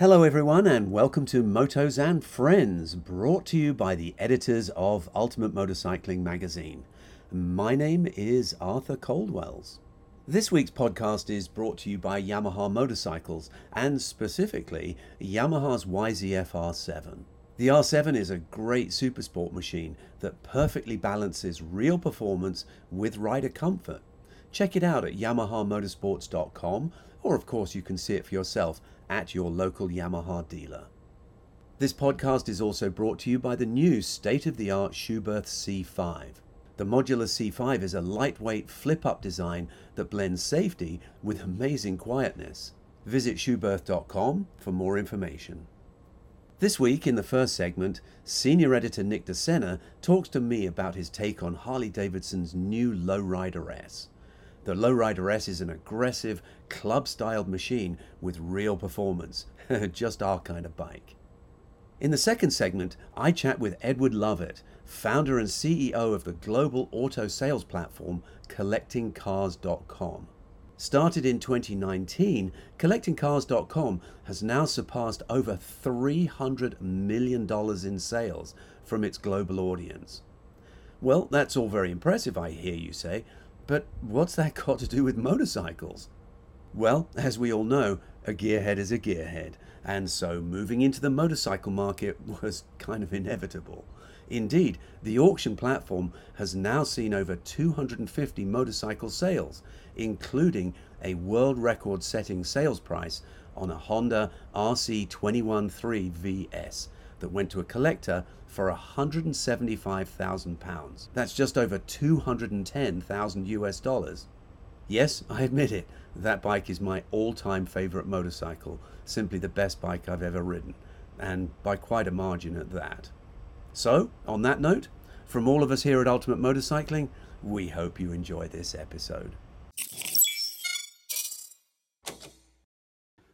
Hello, everyone, and welcome to Motos and Friends, brought to you by the editors of Ultimate Motorcycling magazine. My name is Arthur Coldwells. This week's podcast is brought to you by Yamaha Motorcycles, and specifically Yamaha's YZF R7. The R7 is a great supersport machine that perfectly balances real performance with rider comfort. Check it out at yamahamotorsports.com, or of course, you can see it for yourself at your local Yamaha dealer. This podcast is also brought to you by the new state of the art Schuberth C5. The modular C5 is a lightweight flip up design that blends safety with amazing quietness. Visit Schuberth.com for more information. This week, in the first segment, senior editor Nick De Sena talks to me about his take on Harley Davidson's new Lowrider S. The Lowrider S is an aggressive, club styled machine with real performance, just our kind of bike. In the second segment, I chat with Edward Lovett, founder and CEO of the global auto sales platform CollectingCars.com. Started in 2019, CollectingCars.com has now surpassed over $300 million in sales from its global audience. Well, that's all very impressive, I hear you say, but what's that got to do with motorcycles? Well, as we all know, a gearhead is a gearhead, and so moving into the motorcycle market was kind of inevitable. Indeed, the auction platform has now seen over 250 motorcycle sales, including a world record setting sales price on a Honda RC213 VS that went to a collector for £175,000. That's just over 210,000 US dollars. Yes, I admit it, that bike is my all time favourite motorcycle, simply the best bike I've ever ridden, and by quite a margin at that. So, on that note, from all of us here at Ultimate Motorcycling, we hope you enjoy this episode.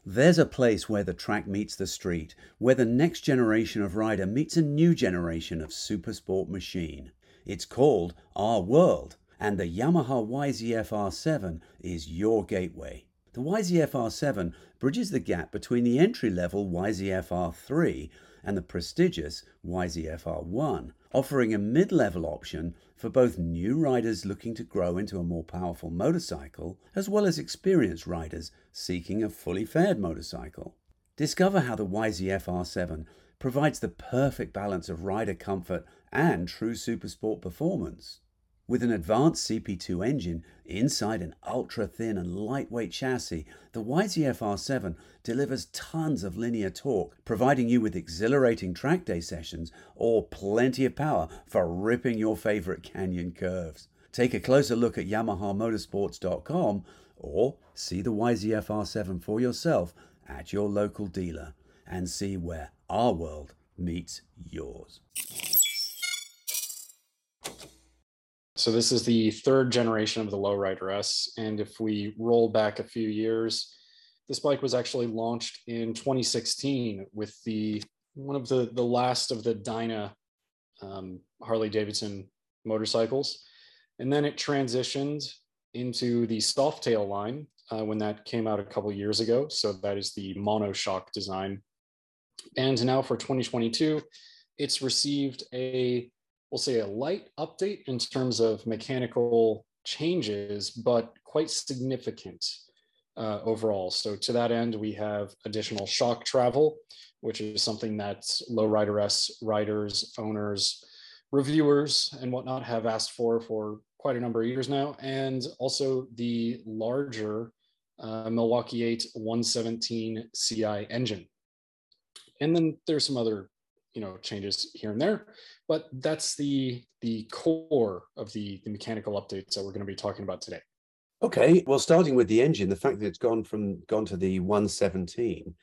There's a place where the track meets the street, where the next generation of rider meets a new generation of supersport machine. It's called Our World, and the Yamaha YZF R7 is your gateway. The YZF R7 bridges the gap between the entry level YZF R3 and the prestigious YZF-R1, offering a mid-level option for both new riders looking to grow into a more powerful motorcycle, as well as experienced riders seeking a fully fared motorcycle. Discover how the YZF-R7 provides the perfect balance of rider comfort and true supersport performance. With an advanced CP2 engine inside an ultra thin and lightweight chassis, the YZF R7 delivers tons of linear torque, providing you with exhilarating track day sessions or plenty of power for ripping your favorite canyon curves. Take a closer look at YamahaMotorsports.com or see the YZF R7 for yourself at your local dealer and see where our world meets yours. So this is the third generation of the Lowrider S. And if we roll back a few years, this bike was actually launched in 2016 with the one of the, the last of the Dyna um, Harley Davidson motorcycles. And then it transitioned into the Softail line uh, when that came out a couple years ago. So that is the monoshock design. And now for 2022, it's received a we'll say a light update in terms of mechanical changes, but quite significant uh, overall. So to that end, we have additional shock travel, which is something that Lowrider S riders, owners, reviewers, and whatnot have asked for for quite a number of years now, and also the larger uh, Milwaukee 8 117 CI engine. And then there's some other you know changes here and there but that's the the core of the the mechanical updates that we're going to be talking about today. Okay well starting with the engine the fact that it's gone from gone to the 117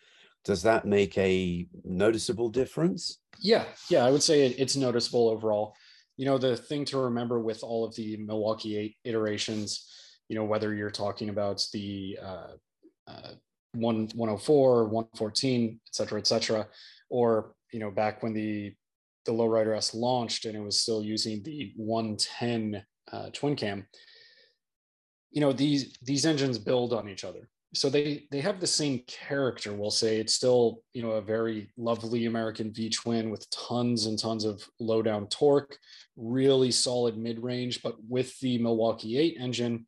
does that make a noticeable difference? Yeah yeah i would say it's noticeable overall. You know the thing to remember with all of the milwaukee 8 iterations you know whether you're talking about the uh, uh, 1, 104 114 et cetera et cetera or you know, back when the the Lowrider S launched and it was still using the 110 uh, twin cam, you know, these these engines build on each other. so they they have the same character we'll say it's still you know a very lovely american v twin with tons and tons of low down torque really solid mid range but with the milwaukee 8 engine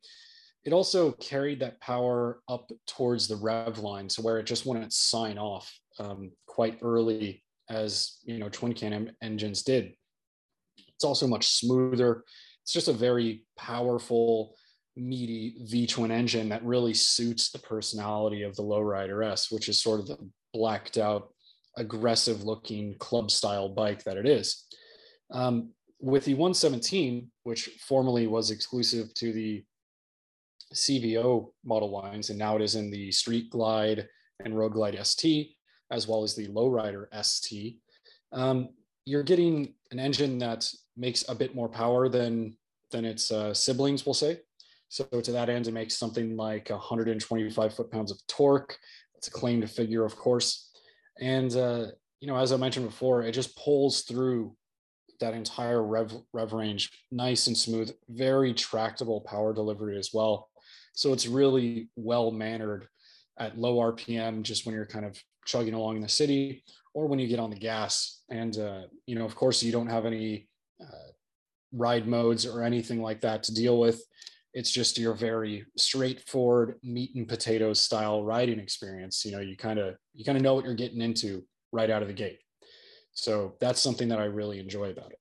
it also carried that power up towards the rev line to where it just wouldn't sign off um, quite early as you know twin cam engines did it's also much smoother it's just a very powerful meaty V twin engine that really suits the personality of the lowrider S, which is sort of the blacked out, aggressive looking club style bike that it is. Um, with the 117, which formerly was exclusive to the CVO model lines, and now it is in the Street Glide and Road Glide ST, as well as the Lowrider ST, um, you're getting an engine that makes a bit more power than than its uh, siblings, we'll say. So to that end, it makes something like 125 foot-pounds of torque. That's a claimed figure, of course. And, uh, you know, as I mentioned before, it just pulls through that entire rev, rev range nice and smooth, very tractable power delivery as well. So it's really well mannered at low RPM, just when you're kind of chugging along in the city or when you get on the gas. And, uh, you know, of course, you don't have any uh, ride modes or anything like that to deal with. It's just your very straightforward meat and potatoes style riding experience. You know, you kind of you kind of know what you're getting into right out of the gate. So that's something that I really enjoy about it.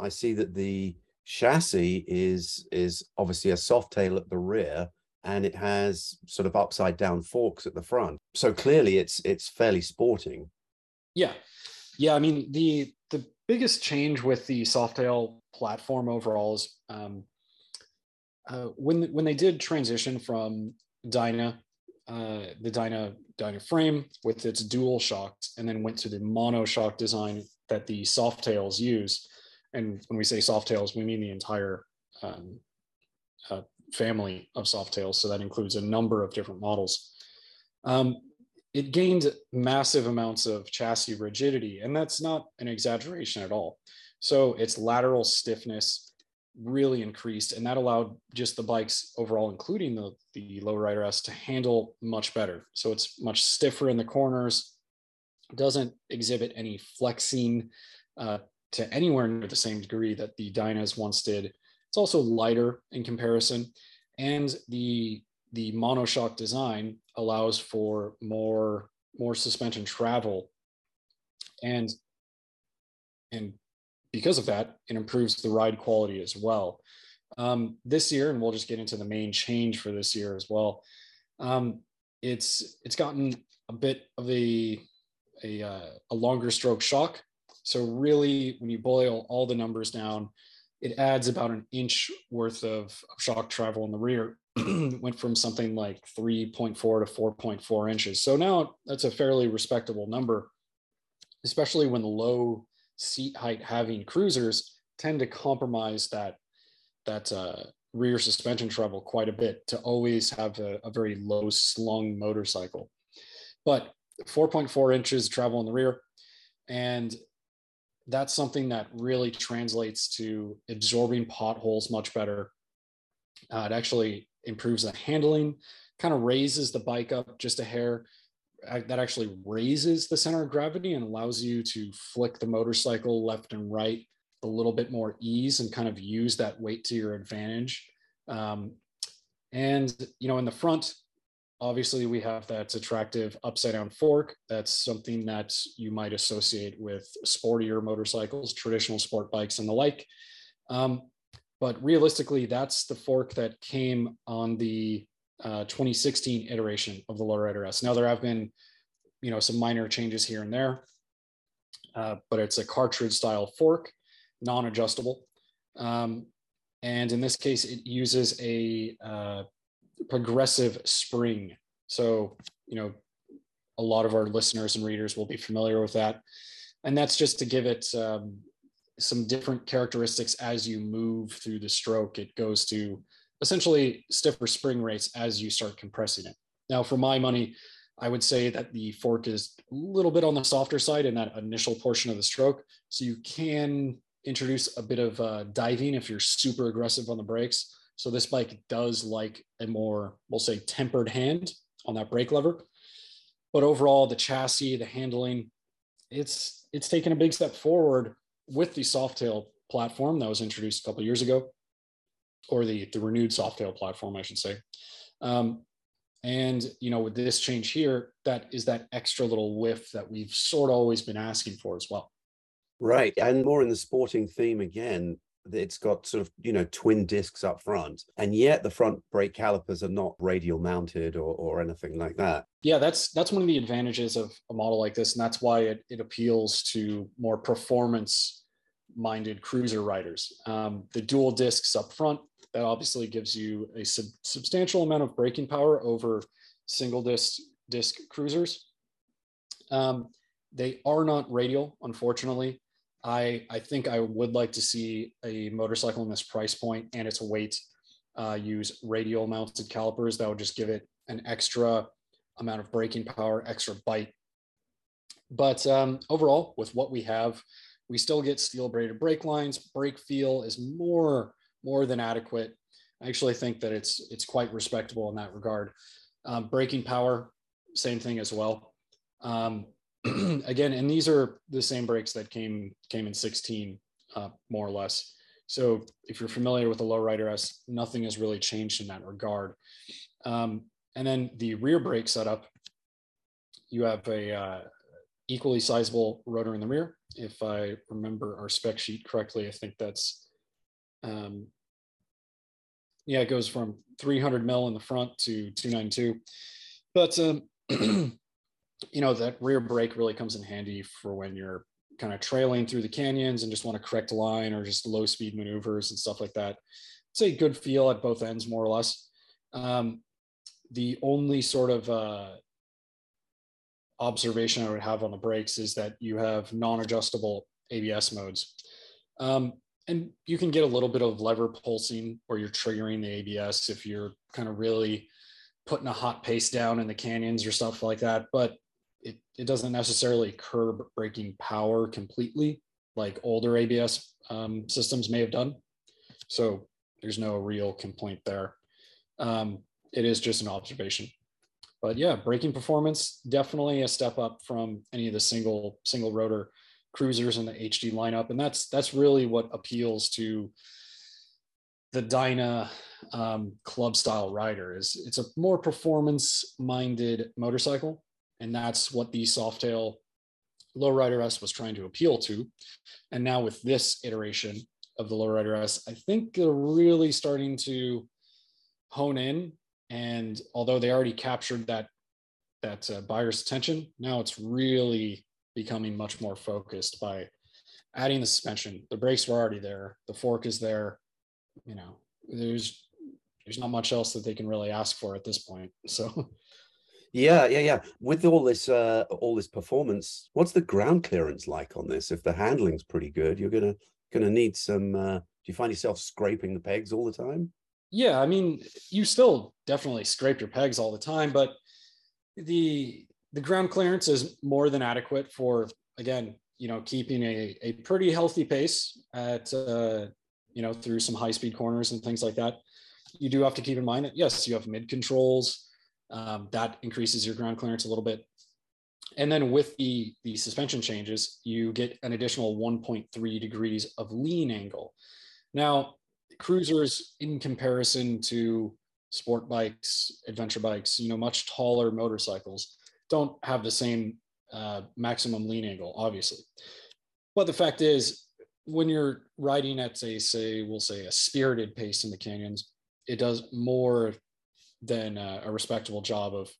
I see that the chassis is is obviously a soft tail at the rear and it has sort of upside down forks at the front. So clearly it's it's fairly sporting. Yeah. Yeah, I mean the the biggest change with the Softail platform overall is um, uh, when when they did transition from Dyna, uh, the Dyna Dyna frame with its dual shocks, and then went to the mono shock design that the Softails use. And when we say Softails, we mean the entire um, uh, family of Softails. So that includes a number of different models. Um, it gained massive amounts of chassis rigidity, and that's not an exaggeration at all. So its lateral stiffness really increased and that allowed just the bikes overall including the the lowrider s to handle much better so it's much stiffer in the corners doesn't exhibit any flexing uh, to anywhere near the same degree that the dynas once did it's also lighter in comparison and the the monoshock design allows for more more suspension travel and and because of that, it improves the ride quality as well. Um, this year, and we'll just get into the main change for this year as well. Um, it's it's gotten a bit of a a, uh, a longer stroke shock. So really, when you boil all the numbers down, it adds about an inch worth of, shock travel in the rear. Went from something like 3.4 to 4.4 inches. So now that's a fairly respectable number, especially when low seat height having cruisers tend to compromise that that uh, rear suspension travel quite a bit to always have a, a very low slung motorcycle. But 4.4 inches travel in the rear, and that's something that really translates to absorbing potholes much better. Uh, it actually improves the handling, kind of raises the bike up just a hair, that actually raises the center of gravity and allows you to flick the motorcycle left and right a little bit more ease and kind of use that weight to your advantage. Um, and you know, in the front, obviously we have that attractive upside down fork. That's something that you might associate with sportier motorcycles, traditional sport bikes, and the like. Um, but realistically, that's the fork that came on the uh, 2016 iteration of the lowrider S. Now there have been, you know, some minor changes here and there, uh, but it's a cartridge style fork, non-adjustable. Um, and in this case, it uses a uh, progressive spring. So, you know, a lot of our listeners and readers will be familiar with that. And that's just to give it um, some different characteristics as you move through the stroke. It goes to essentially stiffer spring rates as you start compressing it. Now, for my money, I would say that the fork is a little bit on the softer side in that initial portion of the stroke. So you can introduce a bit of uh, diving if you're super aggressive on the brakes. So this bike does like a more, we'll say, tempered hand on that brake lever. But overall, the chassis, the handling, it's it's taken a big step forward with the Softail platform that was introduced a couple years ago, or the the renewed Softail platform, I should say. Um, and you know, with this change here, that is that extra little whiff that we've sort of always been asking for as well. Right, and more in the sporting theme again. It's got sort of you know twin discs up front, and yet the front brake calipers are not radial mounted or, or anything like that. Yeah, that's that's one of the advantages of a model like this, and that's why it, it appeals to more performance minded cruiser riders. Um, the dual discs up front that obviously gives you a sub- substantial amount of braking power over single disc disc cruisers. Um, they are not radial, unfortunately. I I think I would like to see a motorcycle in this price point and its weight uh, use radial mounted calipers. That would just give it an extra amount of braking power, extra bite. But um, overall, with what we have, we still get steel braided brake lines. Brake feel is more more than adequate. I actually think that it's it's quite respectable in that regard. Um, braking power, same thing as well. Um, again, and these are the same brakes that came came in 16, uh, more or less. So if you're familiar with the Lowrider S, nothing has really changed in that regard. Um, and then the rear brake setup, you have a uh, equally sizable rotor in the rear. If I remember our spec sheet correctly, I think that's um, yeah, it goes from 300 mil in the front to 292. But um, you know that rear brake really comes in handy for when you're kind of trailing through the canyons and just want to correct line or just low speed maneuvers and stuff like that. It's a good feel at both ends, more or less. Um, the only sort of uh, observation I would have on the brakes is that you have non-adjustable ABS modes. Um, and you can get a little bit of lever pulsing or you're triggering the ABS if you're kind of really putting a hot pace down in the canyons or stuff like that. But it, it doesn't necessarily curb braking power completely like older ABS um, systems may have done. So there's no real complaint there. Um, it is just an observation. But yeah, braking performance definitely a step up from any of the single single rotor cruisers in the HD lineup, and that's that's really what appeals to the Dyna um, club style rider. Is it's a more performance minded motorcycle, and that's what the Softail Lowrider S was trying to appeal to. And now with this iteration of the Lowrider S, I think they're really starting to hone in. And although they already captured that that uh, buyer's attention, now it's really becoming much more focused by adding the suspension. The brakes were already there. The fork is there. You know, there's there's not much else that they can really ask for at this point. So yeah, yeah, yeah. With all this uh all this performance, what's the ground clearance like on this? If the handling's pretty good, you're gonna gonna need some uh do you find yourself scraping the pegs all the time? Yeah, I mean, you still definitely scrape your pegs all the time, but the the ground clearance is more than adequate for again you know keeping a, a pretty healthy pace at uh, you know through some high speed corners and things like that you do have to keep in mind that yes you have mid controls um, that increases your ground clearance a little bit and then with the the suspension changes you get an additional 1.3 degrees of lean angle now cruisers in comparison to sport bikes adventure bikes you know much taller motorcycles don't have the same uh, maximum lean angle, obviously. But the fact is, when you're riding at a say, we'll say a spirited pace in the canyons, it does more than uh, a respectable job of,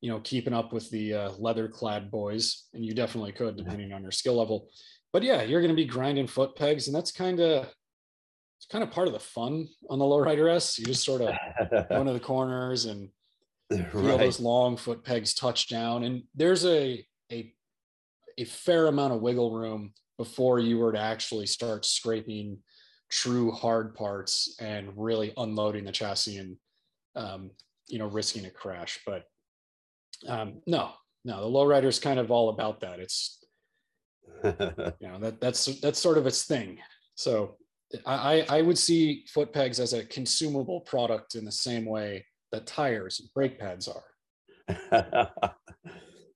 you know, keeping up with the uh, leather-clad boys, and you definitely could, depending on your skill level. But yeah, you're going to be grinding foot pegs, and that's kind of it's kind of part of the fun on the lowrider S. You just sort of go into the corners and feel right. those long foot pegs touch down. And there's a, a, a fair amount of wiggle room before you were to actually start scraping true hard parts and really unloading the chassis and, um, you know, risking a crash. But um, no, no, the lowrider is kind of all about that. It's, you know, that that's, that's sort of its thing. So I, I would see foot pegs as a consumable product in the same way that tires and brake pads are.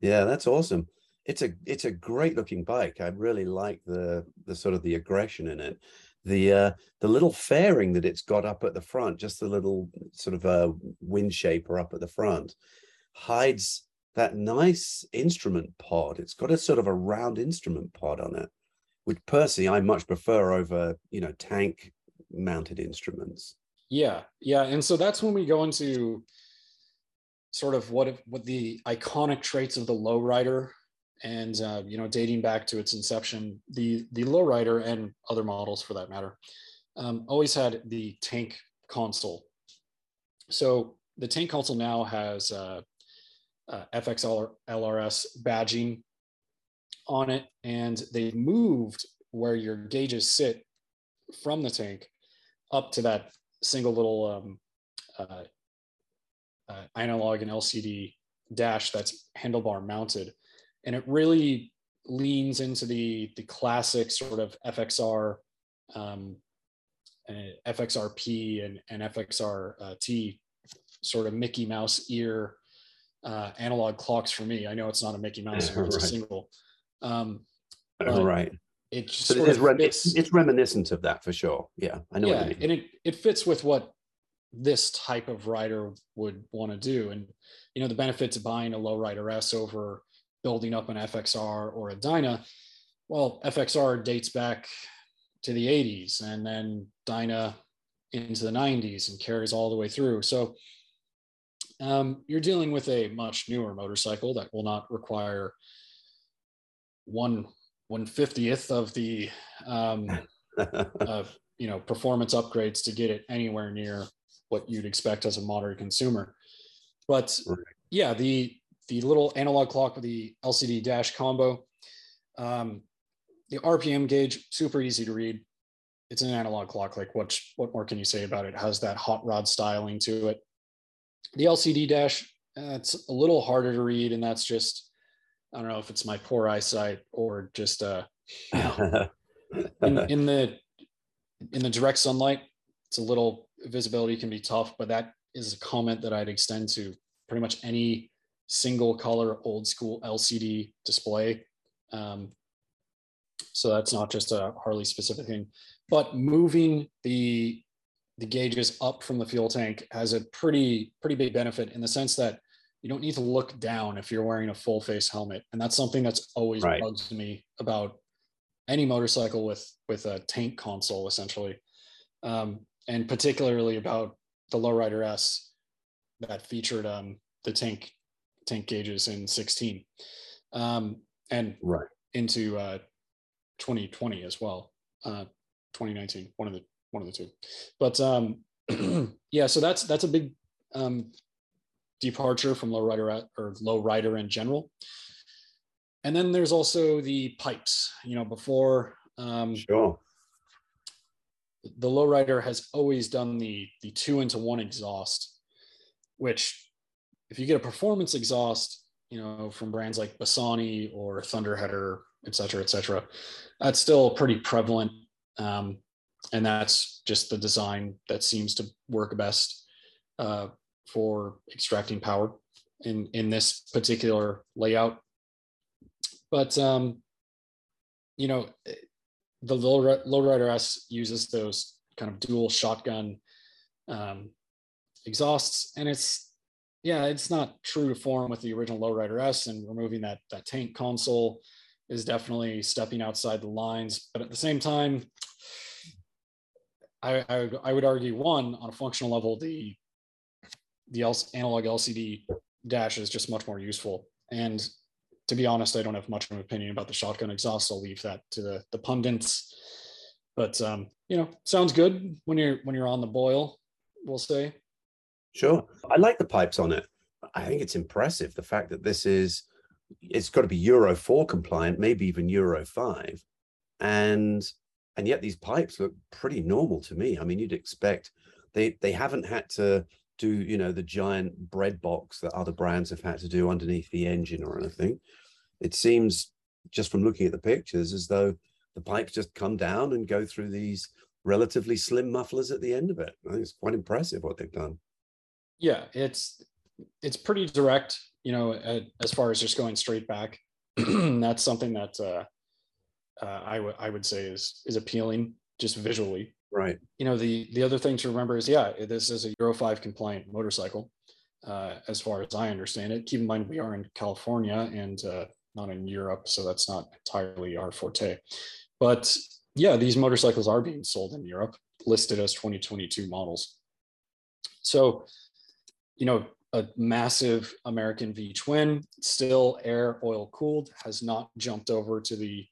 yeah, that's awesome. It's a it's a great looking bike. I really like the the sort of the aggression in it. The uh, the little fairing that it's got up at the front, just the little sort of a uh, wind shaper up at the front, hides that nice instrument pod. It's got a sort of a round instrument pod on it, which personally I much prefer over you know tank mounted instruments. Yeah, yeah, and so that's when we go into sort of what what the iconic traits of the lowrider and uh, you know dating back to its inception the the lowrider and other models for that matter um, always had the tank console. So the tank console now has uh, uh, LRS badging on it and they've moved where your gauges sit from the tank up to that single little um, uh, uh, analog and LCD dash that's handlebar mounted, and it really leans into the the classic sort of FXR, um, uh, FXRP and and FXRT sort of Mickey Mouse ear uh, analog clocks for me. I know it's not a Mickey Mouse ear; it's right. a single. Um, right. It just so it is rem- it's, it's reminiscent of that for sure. Yeah, I know. Yeah, and it it fits with what this type of rider would want to do. And you know, the benefit to buying a low rider S over building up an FXR or a Dyna, well, FXR dates back to the 80s and then Dyna into the 90s and carries all the way through. So um, you're dealing with a much newer motorcycle that will not require one one fiftieth of the um, of you know performance upgrades to get it anywhere near what you'd expect as a modern consumer. But yeah, the the little analog clock with the LCD dash combo, um, the RPM gauge, super easy to read. It's an analog clock. Like what what more can you say about it? it has that hot rod styling to it. The LCD dash, uh, it's a little harder to read, and that's just I don't know if it's my poor eyesight or just uh, you know, in, in the in the direct sunlight, it's a little visibility can be tough, but that is a comment that I'd extend to pretty much any single color old school LCD display. Um, so that's not just a Harley specific thing, but moving the the gauges up from the fuel tank has a pretty pretty big benefit in the sense that you don't need to look down if you're wearing a full face helmet, and that's something that's always right. bugs me about any motorcycle with with a tank console essentially. Um, and particularly about the lowrider S that featured um, the tank tank gauges in 16 um, and right. into uh, 2020 as well uh, 2019 one of the one of the two. But um, yeah so that's that's a big um, departure from low lowrider or lowrider in general. And then there's also the pipes you know before um, sure. the lowrider has always done the the two into one exhaust, which if you get a performance exhaust, you know, from brands like Bassani or Thunderheader, et cetera, et cetera, that's still pretty prevalent. Um, and that's just the design that seems to work best uh, for extracting power in, in this particular layout. But, um, you know, the low lowrider S uses those kind of dual shotgun um, exhausts, and it's yeah, it's not true to form with the original lowrider S, and removing that that tank console is definitely stepping outside the lines. But at the same time, I, I, I would argue one on a functional level, the the analog LCD dash is just much more useful. And to be honest, I don't have much of an opinion about the shotgun exhaust. I'll leave that to the, the pundits. But um, you know, sounds good when you're when you're on the boil, we'll say. Sure. I like the pipes on it. I think it's impressive the fact that this is it's got to be Euro 4 compliant, maybe even Euro 5. And and yet these pipes look pretty normal to me. I mean, you'd expect they they haven't had to do you know the giant bread box that other brands have had to do underneath the engine or anything it seems just from looking at the pictures as though the pipes just come down and go through these relatively slim mufflers at the end of it i think it's quite impressive what they've done yeah it's it's pretty direct, you know, as far as just going straight back. That's something that uh, uh, I would I would say is is appealing just visually. Right. You know, the the other thing to remember is yeah, this is a Euro five compliant motorcycle, uh, as far as I understand it. Keep in mind we are in California and uh, not in Europe, so that's not entirely our forte. But yeah, these motorcycles are being sold in Europe, listed as 2022 models. So, you know, a massive American V twin, still air oil cooled, has not jumped over to the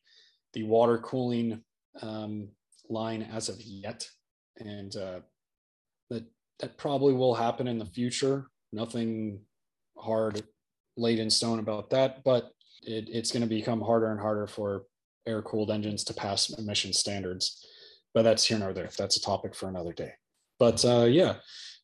the water cooling um, line as of yet, and uh, that that probably will happen in the future. Nothing hard laid in stone about that, but it, it's going to become harder and harder for air cooled engines to pass emission standards. But that's here nor there. That's a topic for another day. But uh, yeah,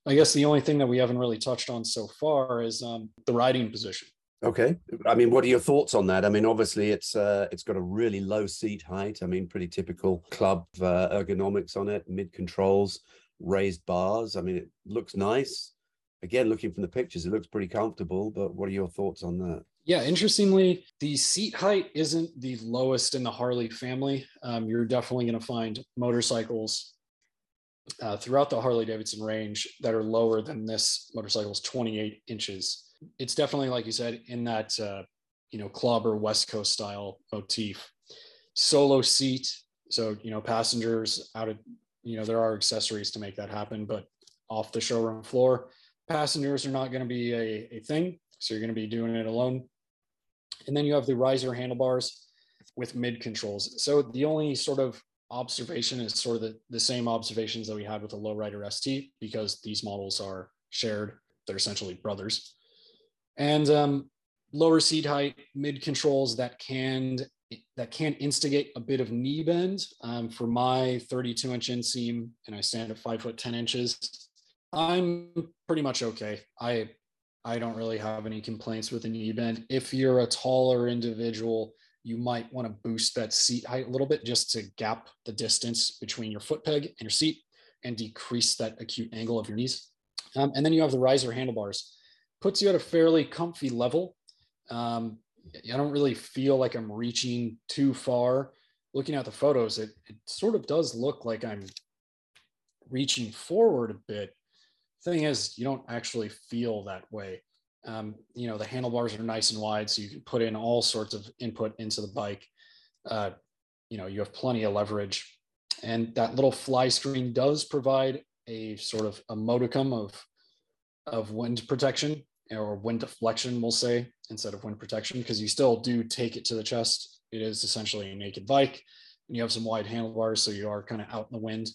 I guess the only thing that we haven't really touched on so far is um, the riding position. Okay, I mean, what are your thoughts on that? I mean, obviously, it's uh, it's got a really low seat height. I mean, pretty typical club uh, ergonomics on it, mid controls, raised bars. I mean, it looks nice. Again, looking from the pictures, it looks pretty comfortable. But what are your thoughts on that? Yeah, interestingly, the seat height isn't the lowest in the Harley family. Um, you're definitely going to find motorcycles uh, throughout the Harley Davidson range that are lower than this motorcycle's 28 inches. It's definitely, like you said, in that uh, you know club or West Coast style motif. Solo seat, so you know passengers out of you know there are accessories to make that happen, but off the showroom floor, passengers are not going to be a, a thing. So you're going to be doing it alone. And then you have the riser handlebars with mid controls. So the only sort of observation is sort of the, the same observations that we had with the lowrider ST because these models are shared. They're essentially brothers. And um, lower seat height, mid controls that can that can instigate a bit of knee bend. Um, for my 32 inch inseam, and I stand at five foot 10 inches, I'm pretty much okay. I I don't really have any complaints with the knee bend. If you're a taller individual, you might want to boost that seat height a little bit just to gap the distance between your foot peg and your seat and decrease that acute angle of your knees. Um, and then you have the riser handlebars, puts you at a fairly comfy level. Um, I don't really feel like I'm reaching too far. Looking at the photos, it, it sort of does look like I'm reaching forward a bit. Thing is, you don't actually feel that way. Um, you know, the handlebars are nice and wide, so you can put in all sorts of input into the bike. Uh, you know, you have plenty of leverage. And that little fly screen does provide a sort of a modicum of, of wind protection or wind deflection, we'll say, instead of wind protection, because you still do take it to the chest. It is essentially a naked bike. And you have some wide handlebars, so you are kind of out in the wind.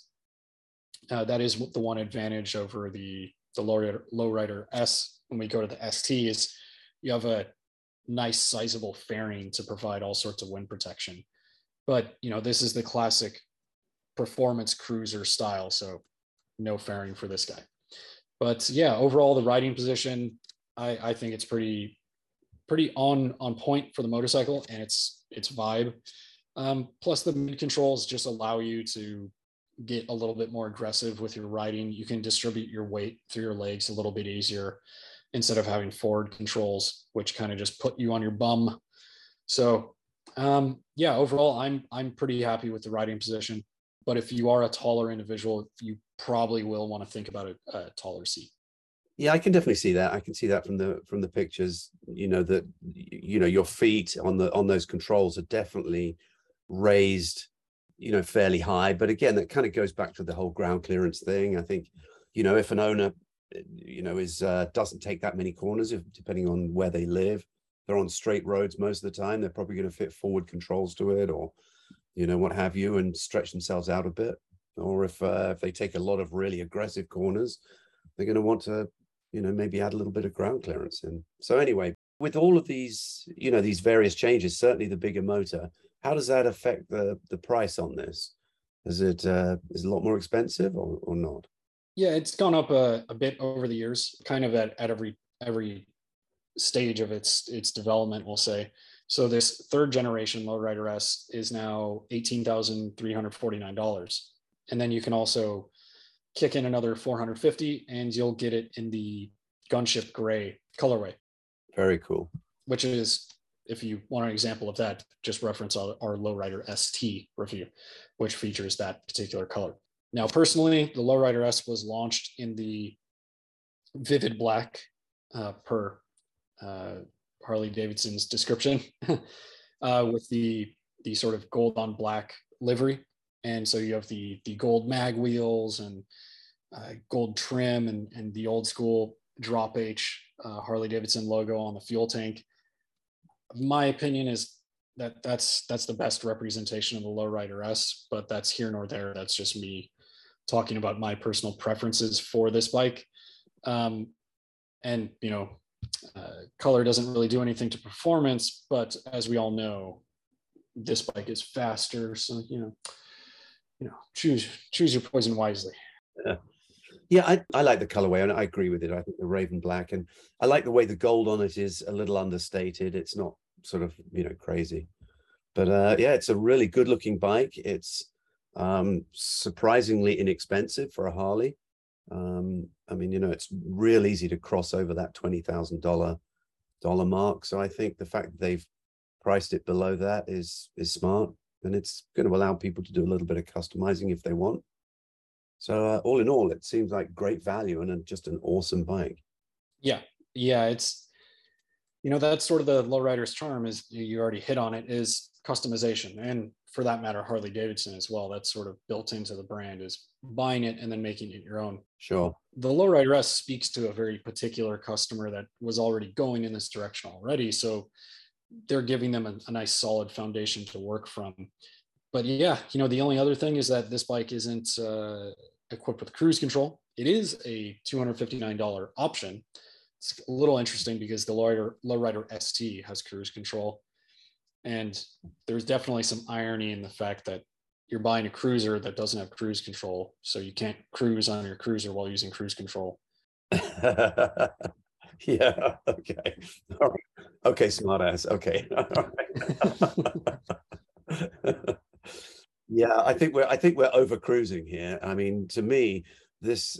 Uh, that is the one advantage over the the lowrider, lowrider S when we go to the STs, you have a nice sizable fairing to provide all sorts of wind protection. But you know, this is the classic performance cruiser style, so no fairing for this guy. But yeah, overall the riding position, I, I think it's pretty pretty on on point for the motorcycle and its its vibe. Um, plus the mid controls just allow you to get a little bit more aggressive with your riding. You can distribute your weight through your legs a little bit easier instead of having forward controls, which kind of just put you on your bum. So um, yeah, overall, I'm I'm pretty happy with the riding position. But if you are a taller individual, you probably will want to think about a, a taller seat. Yeah, I can definitely see that. I can see that from the from the pictures. You know that you know your feet on the on those controls are definitely raised, you know, fairly high. But again, that kind of goes back to the whole ground clearance thing. I think, you know, if an owner you know, is uh, doesn't take that many corners if, depending on where they live. They're on straight roads most of the time. They're probably going to fit forward controls to it, or you know, what have you, and stretch themselves out a bit. Or if uh, if they take a lot of really aggressive corners, they're going to want to, you know, maybe add a little bit of ground clearance in. So anyway, with all of these, you know, these various changes, certainly the bigger motor, how does that affect the the price on this? Is it uh, is it a lot more expensive or, or not? Yeah, it's gone up a, a bit over the years, kind of at, at every every stage of its its development, we'll say. So this third generation Lowrider S is now eighteen thousand three hundred forty nine dollars, and then you can also kick in another four hundred fifty, and you'll get it in the gunship gray colorway. Very cool. Which is, if you want an example of that, just reference our, our Lowrider ST review, which features that particular color. Now, personally, the Lowrider S was launched in the vivid black uh, per uh, Harley Davidson's description uh, with the the sort of gold on black livery. And so you have the the gold mag wheels and uh, gold trim and, and the old school drop H uh, Harley Davidson logo on the fuel tank. My opinion is that that's that's the best representation of the lowrider S, but that's here nor there. That's just me talking about my personal preferences for this bike. Um, and you know, uh, color doesn't really do anything to performance, but as we all know, this bike is faster. So you know, you know, choose choose your poison wisely. Yeah. Yeah, I, I like the colorway and I agree with it. I think the raven black and I like the way the gold on it is a little understated. It's not sort of, you know, crazy. But uh, yeah, it's a really good looking bike. It's um, surprisingly inexpensive for a Harley. Um, I mean, you know, it's real easy to cross over that twenty thousand dollar dollar mark. So I think the fact that they've priced it below that is is smart, and it's going to allow people to do a little bit of customizing if they want. So uh, all in all, it seems like great value and just an awesome bike. Yeah, yeah, it's you know that's sort of the lowrider's charm is you already hit on it is customization. And for that matter harley davidson as well. That's sort of built into the brand is buying it and then making it your own. Sure. The lowrider s speaks to a very particular customer that was already going in this direction already. So they're giving them a, a nice solid foundation to work from. But yeah you know the only other thing is that this bike isn't uh, equipped with cruise control. It is a $259 option it's a little interesting because the lowrider, lowrider st has cruise control and there's definitely some irony in the fact that you're buying a cruiser that doesn't have cruise control, so you can't cruise on your cruiser while using cruise control. yeah. Okay. All right. Okay, smartass. Okay. yeah, I think we're I think we're over cruising here. I mean, to me, this,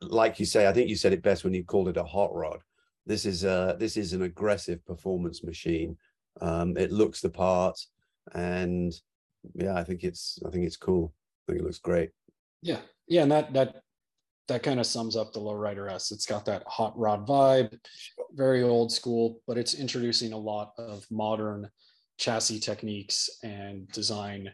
like you say, I think you said it best when you called it a hot rod. This is a this is an aggressive performance machine um, it looks the part, and yeah, I think it's I think it's cool. I think it looks great. Yeah, yeah, and that that that kind of sums up the lowrider S. It's got that hot rod vibe, very old school, but it's introducing a lot of modern chassis techniques and design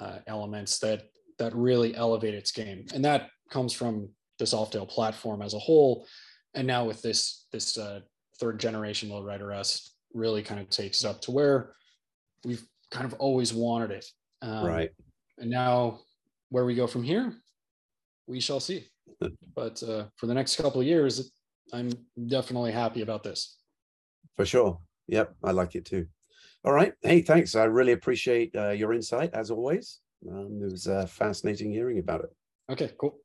uh, elements that that really elevate its game, and that comes from the Softail platform as a whole, and now with this this uh, third generation lowrider S really kind of takes it up to where we've kind of always wanted it. Um, right. And now where we go from here, we shall see. but uh, for the next couple of years, I'm definitely happy about this. For sure. Yep. I like it too. All right. Hey, thanks. I really appreciate uh, your insight as always. Um, it was uh, fascinating hearing about it. Okay, cool.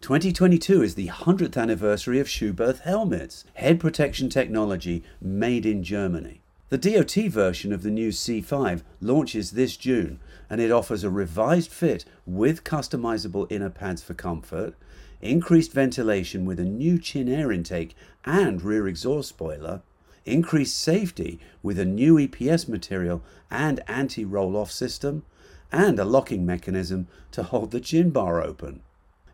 2022 is the 100th anniversary of Schuberth helmets, head protection technology made in Germany. The DOT version of the new C5 launches this June and it offers a revised fit with customizable inner pads for comfort, increased ventilation with a new chin air intake and rear exhaust spoiler, increased safety with a new EPS material and anti roll off system, and a locking mechanism to hold the chin bar open.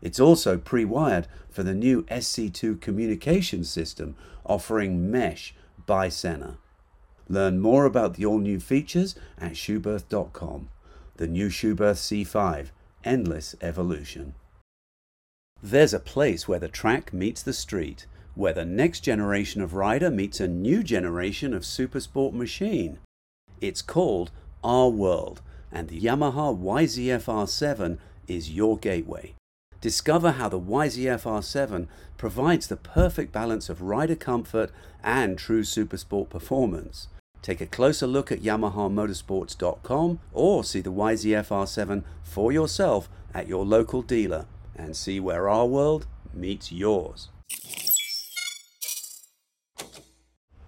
It's also pre wired for the new SC2 communication system offering Mesh by Sena. Learn more about the all new features at Schuberth.com. The new Schuberth C5 Endless Evolution. There's a place where the track meets the street, where the next generation of rider meets a new generation of supersport machine. It's called Our World, and the Yamaha YZF R7 is your gateway. Discover how the YZF R7 provides the perfect balance of rider comfort and true supersport performance. Take a closer look at YamahaMotorsports.com or see the YZF R7 for yourself at your local dealer and see where our world meets yours.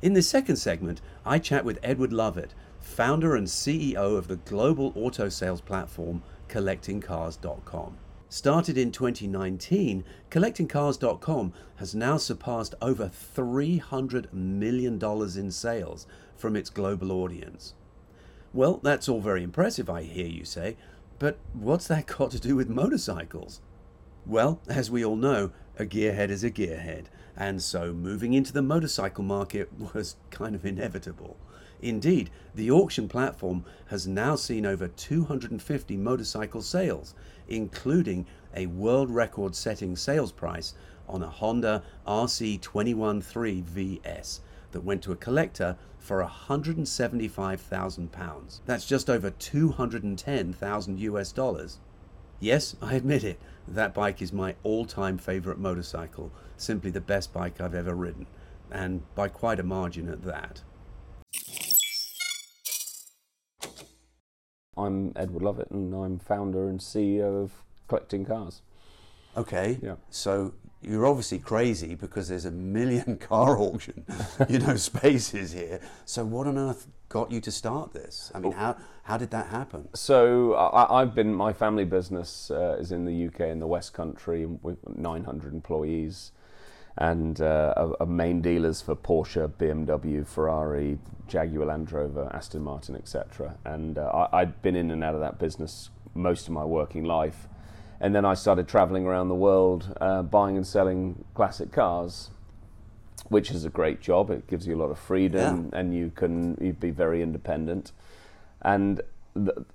In this second segment, I chat with Edward Lovett, founder and CEO of the global auto sales platform CollectingCars.com. Started in 2019, CollectingCars.com has now surpassed over $300 million in sales from its global audience. Well, that's all very impressive, I hear you say, but what's that got to do with motorcycles? Well, as we all know, a gearhead is a gearhead, and so moving into the motorcycle market was kind of inevitable. Indeed, the auction platform has now seen over 250 motorcycle sales, including a world record setting sales price on a Honda RC213 VS that went to a collector for £175,000. That's just over 210,000 US dollars. Yes, I admit it, that bike is my all time favourite motorcycle, simply the best bike I've ever ridden, and by quite a margin at that. I'm Edward Lovett and I'm founder and CEO of Collecting Cars. Okay. Yeah. So you're obviously crazy because there's a million car auction, you know, spaces here. So what on earth got you to start this? I mean, how how did that happen? So I, I've been my family business uh, is in the UK in the West Country with 900 employees, and uh, are, are main dealers for Porsche, BMW, Ferrari, Jaguar Land Rover, Aston Martin, etc. And uh, I, I'd been in and out of that business most of my working life. And then I started traveling around the world, uh, buying and selling classic cars, which is a great job. It gives you a lot of freedom, and you can you be very independent. And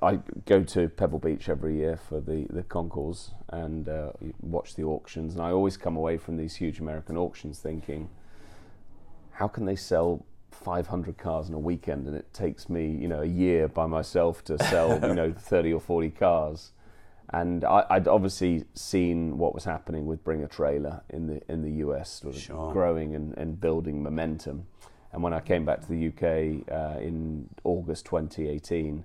I go to Pebble Beach every year for the the concours and uh, watch the auctions. And I always come away from these huge American auctions thinking, how can they sell 500 cars in a weekend? And it takes me, you know, a year by myself to sell, you know, 30 or 40 cars and I, would obviously seen what was happening with Bring a Trailer in the in the US, sort of Sure. growing and, and building momentum. And when I came back to the UK uh, in August 2018,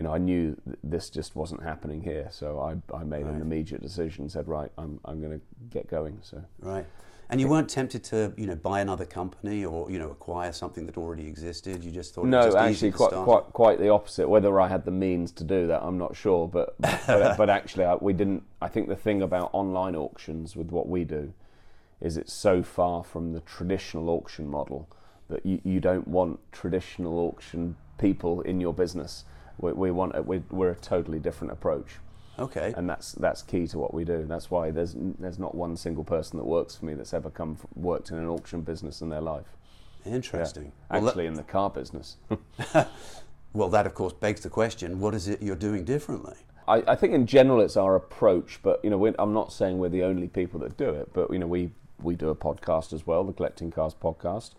you know, I knew th- this just wasn't happening here. So I, I made Right. an immediate decision, said, right, I'm, I'm going to get going. So Right. And you weren't tempted to, you know, buy another company or, you know, acquire something that already existed. You just thought it was no, just easy actually, quite, quite quite the opposite. Whether I had the means to do that, I'm not sure. But but, but actually, I, we didn't. I think the thing about online auctions with what we do is it's so far from the traditional auction model that you, you don't want traditional auction people in your business. We, we want we, we're a totally different approach, Okay. and that's that's key to what we do. That's why there's there's not one single person that works for me that's ever come f worked in an auction business in their life. Yeah. Interesting. Well, that- Actually, in the car business. well, that of course begs the question: What is it you're doing differently? I, I think in general it's our approach, but you know we're, I'm not saying we're the only people that do it. But you know we we do a podcast as well, the Collecting Cars podcast.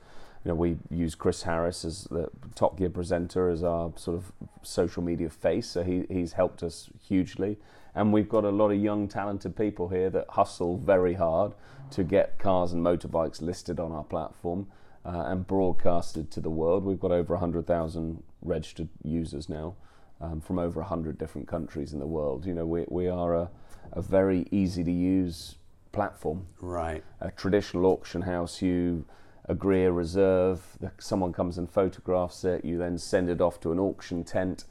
You know we use Chris Harris as the Top Gear presenter as our sort of social media face, so he he's helped us hugely. And we've got a lot of young talented people here that hustle very hard to get cars and motorbikes listed on our platform uh, and broadcasted to the world. We've got over 100,000 registered users now um, from over 100 different countries in the world. You know, we, we are a, a very easy to use platform. Right. A traditional auction house, you agree a reserve, someone comes and photographs it, you then send it off to an auction tent.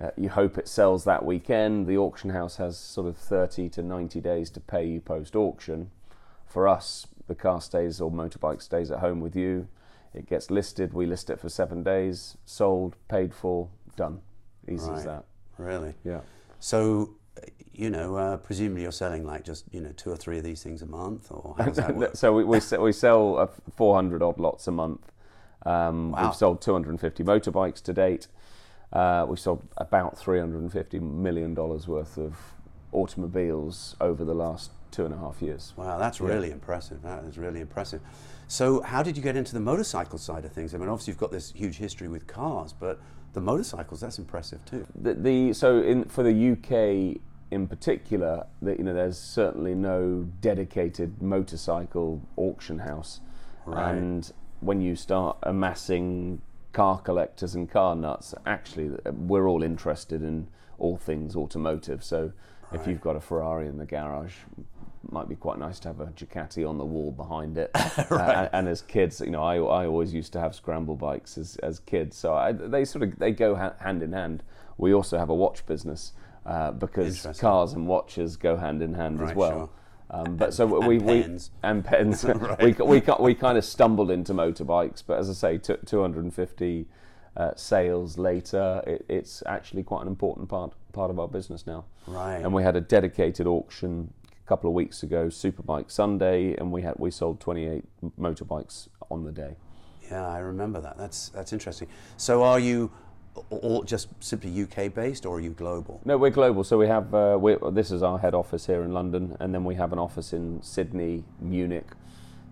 Uh, you hope it sells that weekend. The auction house has sort of 30 to 90 days to pay you post auction. For us, the car stays or motorbike stays at home with you. It gets listed. We list it for seven days, sold, paid for, done. Easy Right. as that. Really. Yeah. So, you know, uh, presumably you're selling like just you know two or three of these things a month, or how does that work? so we, we, se- we sell uh, 400 odd lots a month. Um, Wow. We've sold 250 motorbikes to date. Uh, we've sold about 350 million dollars worth of automobiles over the last two and a half years. Wow, that's really impressive. That is really impressive. So, how did you get into the motorcycle side of things? I mean, obviously you've got this huge history with cars, but the motorcycles, that's impressive too. The, the so in for the UK in particular, that you know, there's certainly no dedicated motorcycle auction house, Right. and when you start amassing car collectors and car nuts, actually, we're all interested in all things automotive. So if you've got a Ferrari in the garage. Might be quite nice to have a Ducati on the wall behind it. Uh, and as kids, you know, I, I always used to have scramble bikes as, as kids. So I, they sort of they go ha- hand in hand. We also have a watch business uh, because cars and watches go hand in hand as well. sure. Um, but so and we, we pens. and pens. Right. we, we we kind of stumbled into motorbikes, but as I say, t- 250 uh, sales later, it, it's actually quite an important part part of our business now. Right. And we had a dedicated auction a couple of weeks ago, Superbike Sunday, and we had we sold 28 motorbikes on the day. Yeah, I remember that. That's that's interesting. So, are you all just simply UK based, or are you global? No, we're global. So we have uh, this is our head office here in London, and then we have an office in Sydney, Munich,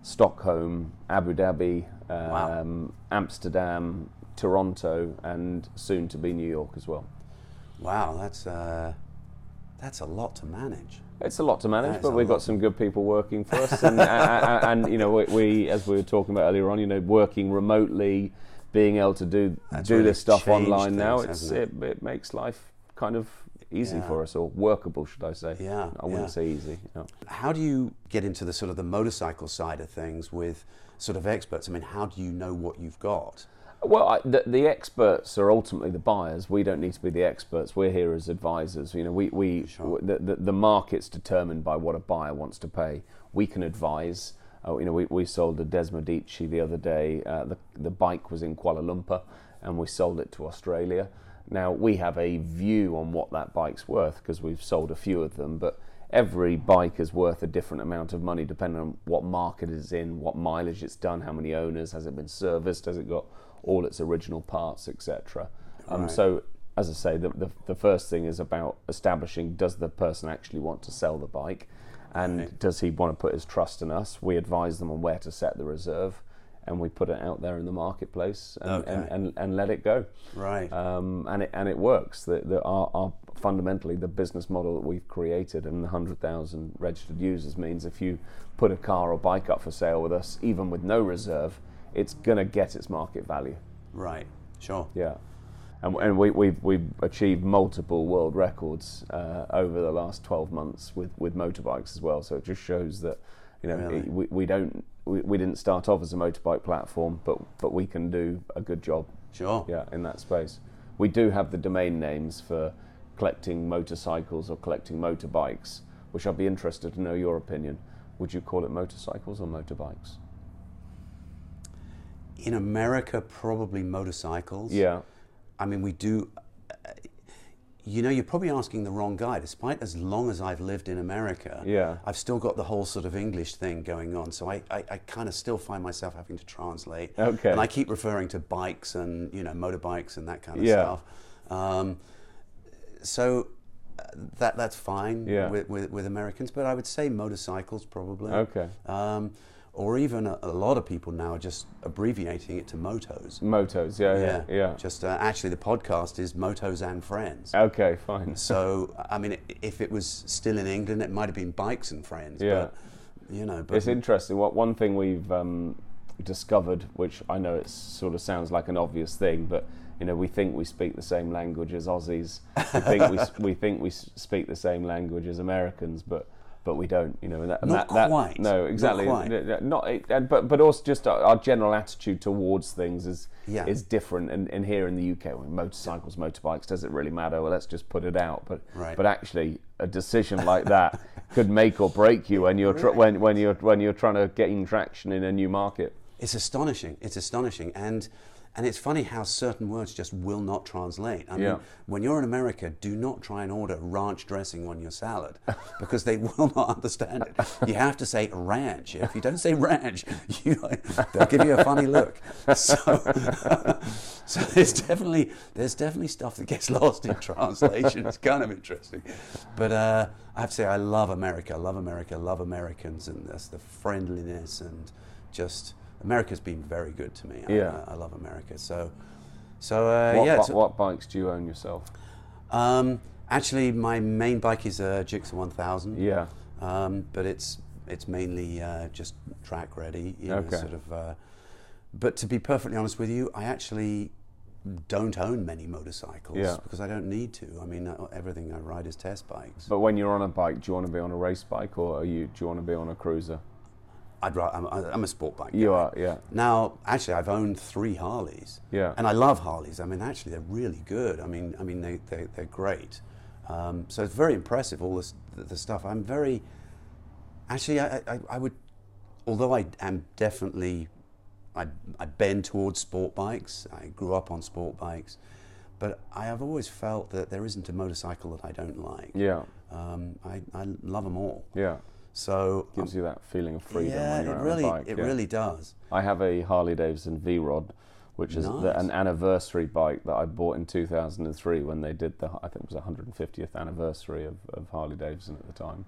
Stockholm, Abu Dhabi, um, Wow. Amsterdam, Toronto, and soon to be New York as well. Wow, that's uh, that's a lot to manage. It's a lot to manage, but we've lot. got some good people working for us, and, and, and you know, we, we, as we were talking about earlier on, you know, working remotely, being able to do That's do really this stuff online now, things, it's hasn't it, it makes life kind of easy Yeah. for us, or workable, should I say? Yeah, I wouldn't yeah. say easy. no. How do you get into the sort of the motorcycle side of things with sort of experts? I mean, how do you know what you've got? Well, I, the, the experts are ultimately the buyers. We don't need to be the experts. We're here as advisors. You know, we, we Sure. the, the, the market's determined by what a buyer wants to pay. We can advise. Uh, you know, we, we sold a Desmosedici the other day. Uh, the, the bike was in Kuala Lumpur, and we sold it to Australia. Now we have a view on what that bike's worth because we've sold a few of them, but every bike is worth a different amount of money depending on what market it's in, what mileage it's done, how many owners, has it been serviced, has it got all its original parts, etc. Um, Right. So, as I say, the, the, the first thing is about establishing does the person actually want to sell the bike and Right. does he want to put his trust in us? We advise them on where to set the reserve and we put it out there in the marketplace and, Okay. and, and, and let it go Right. um, and it and it works. The, the, our, our fundamentally the business model that we've created and the hundred thousand registered users means if you put a car or bike up for sale with us, even with no reserve, it's gonna get its market value. right. Sure. Yeah. And, and we, we've, we've achieved multiple world records uh, over the last 12 months with, with motorbikes as well. So it just shows that, you know, Really? it- we, we don't, we, we didn't start off as a motorbike platform, but, but we can do a good job Sure. yeah, in that space. We do have the domain names for collecting motorcycles or collecting motorbikes, which I'd be interested to know your opinion. Would you call it motorcycles or motorbikes? In America, probably motorcycles. Yeah, I mean, we do. uh, You know, you're probably asking the wrong guy. Despite as long as I've lived in America, Yeah. I've still got the whole sort of English thing going on. So I, I, I kind of still find myself having to translate. Okay. And I keep referring to bikes and you know motorbikes and that kind of Yeah. stuff. Um, so uh, that that's fine Yeah. with, with with Americans, but I would say motorcycles probably. Okay. Um, or even a, a lot of people now are just abbreviating it to motos. motos. Yeah, yeah, yeah. Just uh, actually, the podcast is Motos and Friends. Okay, fine. So, I mean, if it was still in England, it might have been Bikes and Friends. Yeah. But, you know, but It's interesting. What one thing we've um, discovered, which I know it sort of sounds like an obvious thing, but you know, we think we speak the same language as Aussies. We think we, we think we speak the same language as Americans, but but we don't. You know, and that, and Not that, that- quite. no, Not exactly. quite. N- n- Not, and, but but also just our, our general attitude towards things is Yeah. is different. And, and here in the UK, well, motorcycles, motorbikes, does it really matter? Well, let's just put it out. But Right. but actually, a decision like that could make or break you when you're tr- when when you're when you're trying to gain traction in a new market. it's astonishing. It's astonishing. And and it's funny how certain words just will not translate. I mean, when you're in America, do not try and order ranch dressing on your salad because they will not understand it. You have to say ranch. If you don't say ranch, you, they'll give you a funny look. So, so there's definitely there's definitely stuff that gets lost in translation. It's kind of interesting, but uh, I have to say I love America. I love America. I love Americans and that's the friendliness and just America's been very good to me. I- Yeah. I, I love America. So, so uh, What, yeah. it's- what bikes do you own yourself? um, actually, my main bike is a Gixxer 1000. Yeah. Um, but it's it's mainly uh, just track ready. You know, Okay. Sort of. Uh, but to be perfectly honest with you, I actually don't own many motorcycles Yeah. because I don't need to. I mean, uh, everything I ride is test bikes. But when you're on a bike, do you want to be on a race bike or are you do you want to be on a cruiser? I'd ra- I'm, I'm a sport bike. You guy. are, yeah. Now, actually, I've owned three Harleys. Yeah. And I love Harleys. I mean, actually, they're really good. I mean, I mean, they, they they're great. Um, so it's very impressive, all this, the, the stuff. I'm very, actually, I, I, I would, although I am definitely, I, I bend towards sport bikes. I grew up on sport bikes, but I have always felt that there isn't a motorcycle that I don't like. Yeah, Um, I, I love them all. yeah. So Gives you that feeling of freedom yeah, when you're it really, bike. it yeah. really does. I have a Harley Davidson V Rod, which is the, an anniversary bike that I bought in 2003 when they did the, I think it was 150th anniversary of, of Harley Davidson at the time,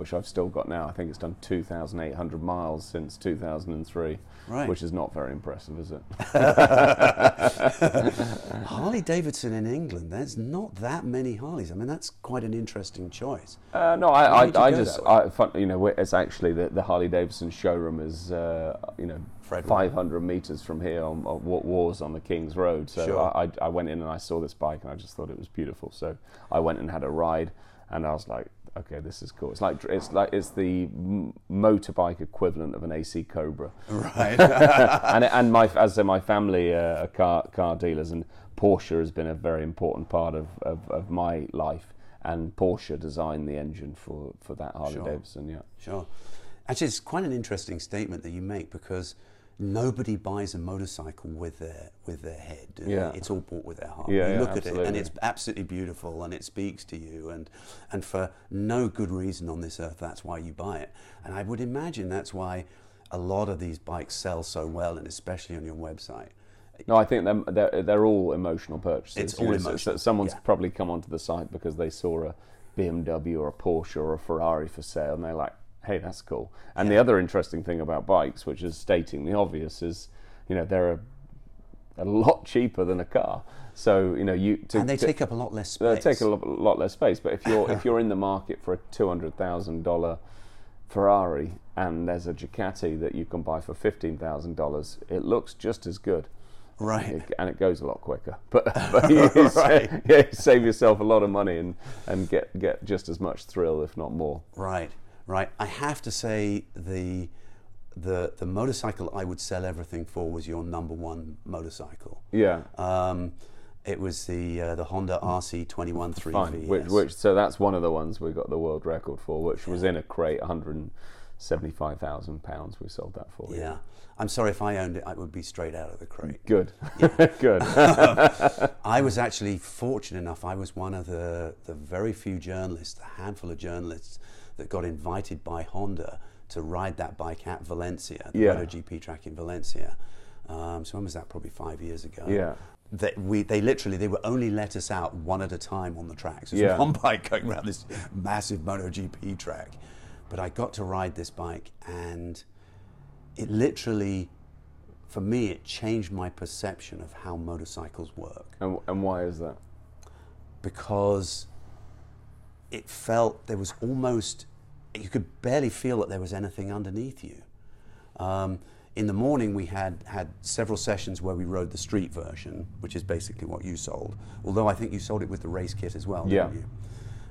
which I've still got now. I think it's done 2,800 miles since 2003, Right. which is not very impressive, is it? Harley Davidson in England, there's not that many Harleys. I mean, that's quite an interesting choice. Uh, no, I, Why did you I, I just? I, you know, it's actually the, the Harley Davidson showroom is, uh, you know, Fred 500 meters from here on, on Wa- Wars on the King's Road. So Sure. I, I went in and I saw this bike and I just thought it was beautiful. So I went and had a ride, and I was like, okay, this is cool. It's like it's like it's the m- motorbike equivalent of an AC Cobra. Right. and and my as I say, my family uh, are car car dealers, and Porsche has been a very important part of, of, of my life. And Porsche designed the engine for, for that Harley Sure. Davidson. Yeah, Sure. Actually, it's quite an interesting statement that you make because nobody buys a motorcycle with their with their head. Yeah. It's all bought with their heart. Yeah, you yeah, look at it and it's absolutely beautiful and it speaks to you and and for no good reason on this earth that's why you buy it. And I would imagine that's why a lot of these bikes sell so well and especially on your website. no, I think they're they're, they're all emotional purchases. It's all so someone's yeah. probably come onto the site because they saw a BMW or a Porsche or a Ferrari for sale, and they're like, "Hey, that's cool." And the other interesting thing about bikes, which is stating the obvious, is you know they're a, a lot cheaper than a car. So you know you to, And they to- take up a lot less space. They take a lot, less space. But if you're if you're in the market for a two hundred thousand dollar Ferrari and there's a Ducati that you can buy for fifteen thousand dollars, it looks just as good. Right. And it goes a lot quicker. But, but you, Right. yeah, you save yourself a lot of money and, and get, get just as much thrill, if not more. Right, right. I have to say the the the motorcycle I would sell everything for was your number one motorcycle. Yeah. Um, it was the uh, the Honda RC twenty one three Fine. Which, which, so that's one of the ones we got the world record for, which was in a crate, 175,000 pounds. We sold that for. yeah, I'm sorry if I owned it, I would be straight out of the crate. Good. Good. I was actually fortunate enough. I was one of the the very few journalists, a handful of journalists that got invited by Honda to ride that bike at Valencia, the Yeah. MotoGP track in Valencia. Um, so when was that? Probably five years ago. Yeah. They, we, they literally they would only let us out one at a time on the tracks. There's Yeah. one bike going around this massive MotoGP track, but I got to ride this bike, and it literally, for me, it changed my perception of how motorcycles work and, and why is that? because it felt there was almost you could barely feel that there was anything underneath you. Um, in the morning, we had had several sessions where we rode the street version, which is basically what you sold. Although I think you sold it with the race kit as well, Yeah. didn't you?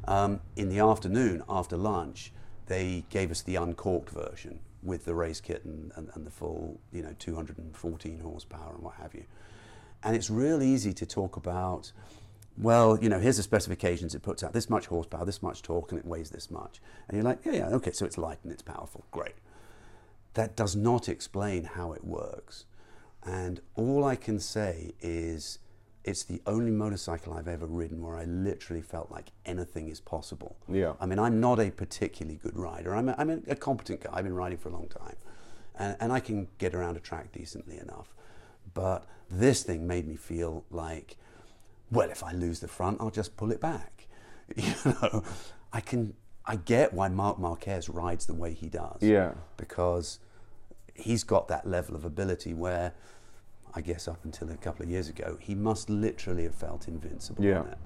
Um, in the afternoon, after lunch, they gave us the uncorked version with the race kit and, and, and the full, you know, 214 horsepower and what have you. And it's real easy to talk about, well, you know, here's the specifications it puts out this much horsepower, this much torque, and it weighs this much. And you're like, yeah, yeah, okay, so it's light and it's powerful, great. That does not explain how it works. And all I can say is it's the only motorcycle I've ever ridden where I literally felt like anything is possible. Yeah. I mean, I'm not a particularly good rider. I'm a, I'm a, a competent guy. I've been riding for a long time. And, and I can get around a track decently enough. But this thing made me feel like, well, if I lose the front, I'll just pull it back. You know, I can, I get why Marc Marquez rides the way he does Yeah. because he's got that level of ability where I guess up until a couple of years ago, he must literally have felt invincible Yeah. it.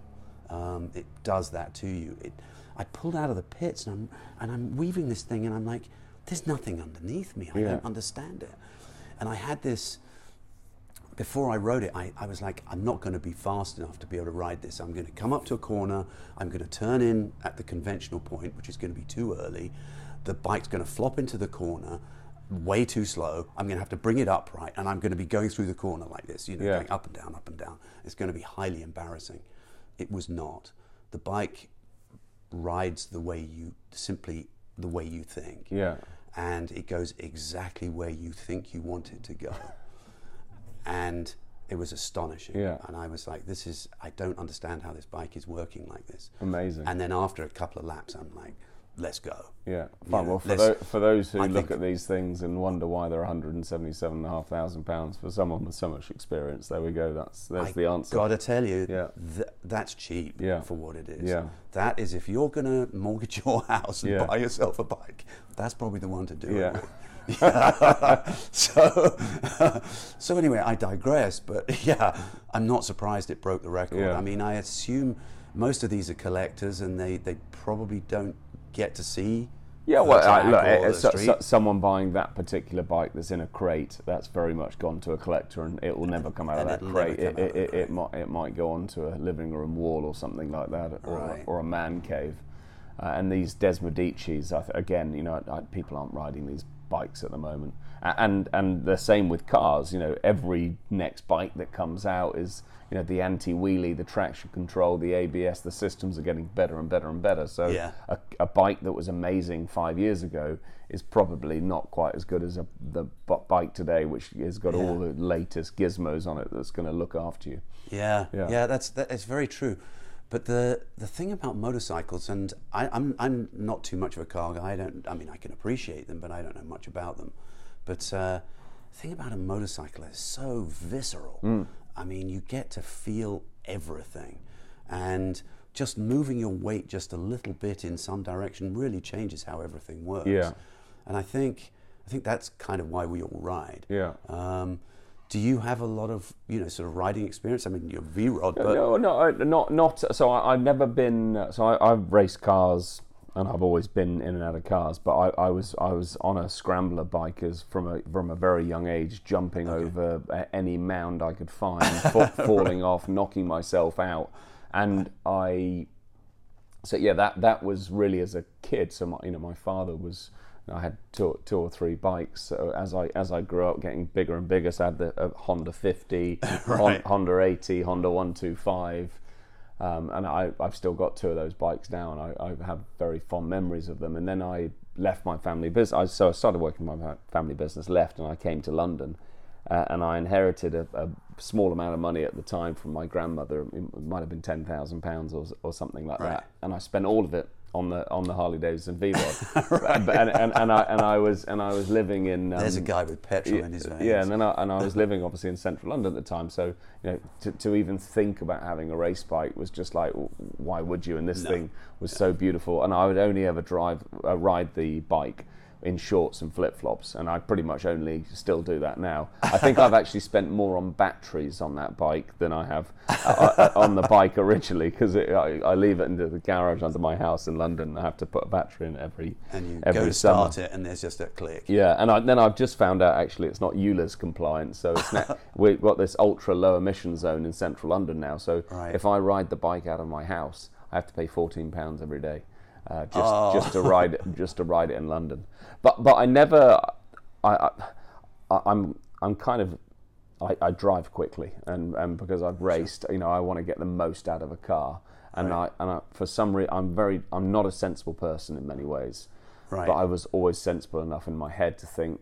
Um, it does that to you. It, I pulled out of the pits and I'm, and I'm weaving this thing and I'm like, there's nothing underneath me. I Yeah. don't understand it. And I had this, before I rode it, I, I was like, I'm not going to be fast enough to be able to ride this. I'm going to come up to a corner, I'm going to turn in at the conventional point, which is going to be too early. The bike's going to flop into the corner way too slow. I'm going to have to bring it upright and I'm going to be going through the corner like this, you know, Yeah. going up and down, up and down. It's going to be highly embarrassing. It was not. The bike rides the way you simply the way you think. Yeah. And it goes exactly where you think you want it to go. And it was astonishing. Yeah. And I was like, this is, I don't understand how this bike is working like this. Amazing. And then after a couple of laps, I'm like, let's go. Yeah, fine. Yeah, well, for, tho- for those who I look at these things and wonder why they're 177,500 pounds for someone with so much experience, there we go. That's there's I the answer. Gotta tell you, Yeah. th- that's cheap Yeah. for what it is. Yeah. That is if you're gonna mortgage your house and Yeah. buy yourself a bike, that's probably the one to do Yeah. it. so, so anyway, I digress. But yeah, I'm not surprised it broke the record. Yeah. I mean, I assume most of these are collectors, and they, they probably don't get to see. Yeah, well, I, look, uh, so, so, someone buying that particular bike that's in a crate, that's very much gone to a collector, and it will never come out of that crate. It, come out of it, it, crate. it might it might go onto a living room wall or something like that, or, Right. or a man cave. Uh, and these Desmosedicis, I th- again, you know, I, people aren't riding these bikes at the moment, and and the same with cars. You know, every next bike that comes out is you know the anti-wheelie, the traction control, the ABS. The systems are getting better and better and better. So Yeah. a, a bike that was amazing five years ago is probably not quite as good as a, the bike today, which has got all the latest gizmos on it that's going to look after you. Yeah, Yeah. yeah, that's that is very true. But the the thing about motorcycles, and I, I'm I'm not too much of a car guy. I don't. I mean, I can appreciate them, but I don't know much about them. But uh, the thing about a motorcycle is so visceral. Mm. I mean, you get to feel everything, and just moving your weight just a little bit in some direction really changes how everything works. Yeah. And I think I think that's kind of why we all ride. Yeah. Um, do you have a lot of you know sort of riding experience? I mean, you're V Rod, but no, no, I- not not. So I, I've never been. So I, I've raced cars, and I've always been in and out of cars. But I, I was I was on a scrambler bike as from a from a very young age, jumping over any mound I could find, fa- falling off, knocking myself out, and I. So yeah, that that was really as a kid. So my, you know, my father was. I had two, two or three bikes. So as I as I grew up, getting bigger and bigger, so I had the uh, Honda 50, Right. Honda 80, Honda 125, um, and I, I've still got two of those bikes now, and I, I have very fond memories of them. And then I left my family business. I, so I started working my family business, left, and I came to London, uh, and I inherited a, a small amount of money at the time from my grandmother. It might have been ten thousand pounds or or something like Right. that, and I spent all of it on the on the Harley Davidson V Rod. and, and, and I and I was and I was living in. Um, there's a guy with petrol in his veins. yeah, and then I, and I was living obviously in central London at the time, so you know to, to even think about having a race bike was just like, why would you? And this No. thing was so beautiful, and I would only ever drive uh, ride the bike in shorts and flip flops, and I pretty much only still do that now. I think I've actually spent more on batteries on that bike than I have uh, on the bike originally because I, I leave it in the garage under my house in London. I have to put a battery in every and you every go to summer. start it, and there's just a click. Yeah, and I, then I've just found out actually it's not ULEZ compliant. So it's not, we've got this ultra low emission zone in central London now. So Right. if I ride the bike out of my house, I have to pay fourteen pounds every day, uh, just Oh. just to ride just to ride it in London. But but I never, I, I I'm I'm kind of. I, I drive quickly, and, and because I've raced, you know, I want to get the most out of a car, and I and I, for some reason, I'm very, I'm not a sensible person in many ways, Right. but I was always sensible enough in my head to think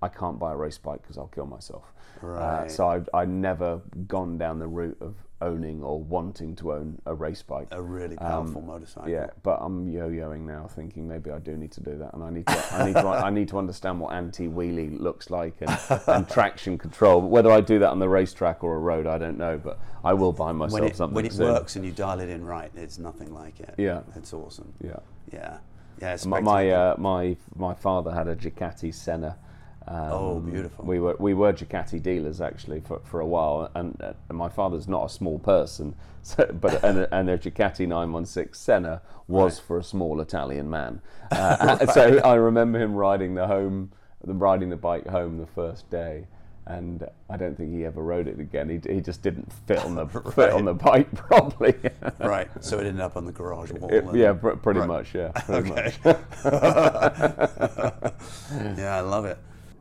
I can't buy a race bike because I'll kill myself. Uh, so I've, I've never gone down the route of owning or wanting to own a race bike. A really powerful motorcycle. Um, Yeah, but I'm yo-yoing now, thinking maybe I do need to do that, and I need to, I need to, I need to understand what anti-wheelie looks like and, and traction control. Whether I do that on the racetrack or a road, I don't know, but I will buy myself When it, something when it soon. works and you dial it in right, it's nothing like it. Yeah. It's awesome. Yeah. Yeah. Yeah. My my, uh, my my father had a Ducati Senna. Um, Oh, beautiful. We were we were Ducati dealers actually for, for a while, and, uh, and my father's not a small person, so, but and, and a Ducati 916 Senna was Right. for a small Italian man. Uh, So I remember him riding the home, the riding the bike home the first day. And I don't think he ever rode it again. He, he just didn't fit on the fit on the bike properly. right. So it ended up on the garage wall. It- yeah, pr- pretty Right. much. Yeah, pretty Okay. much. yeah, I love it.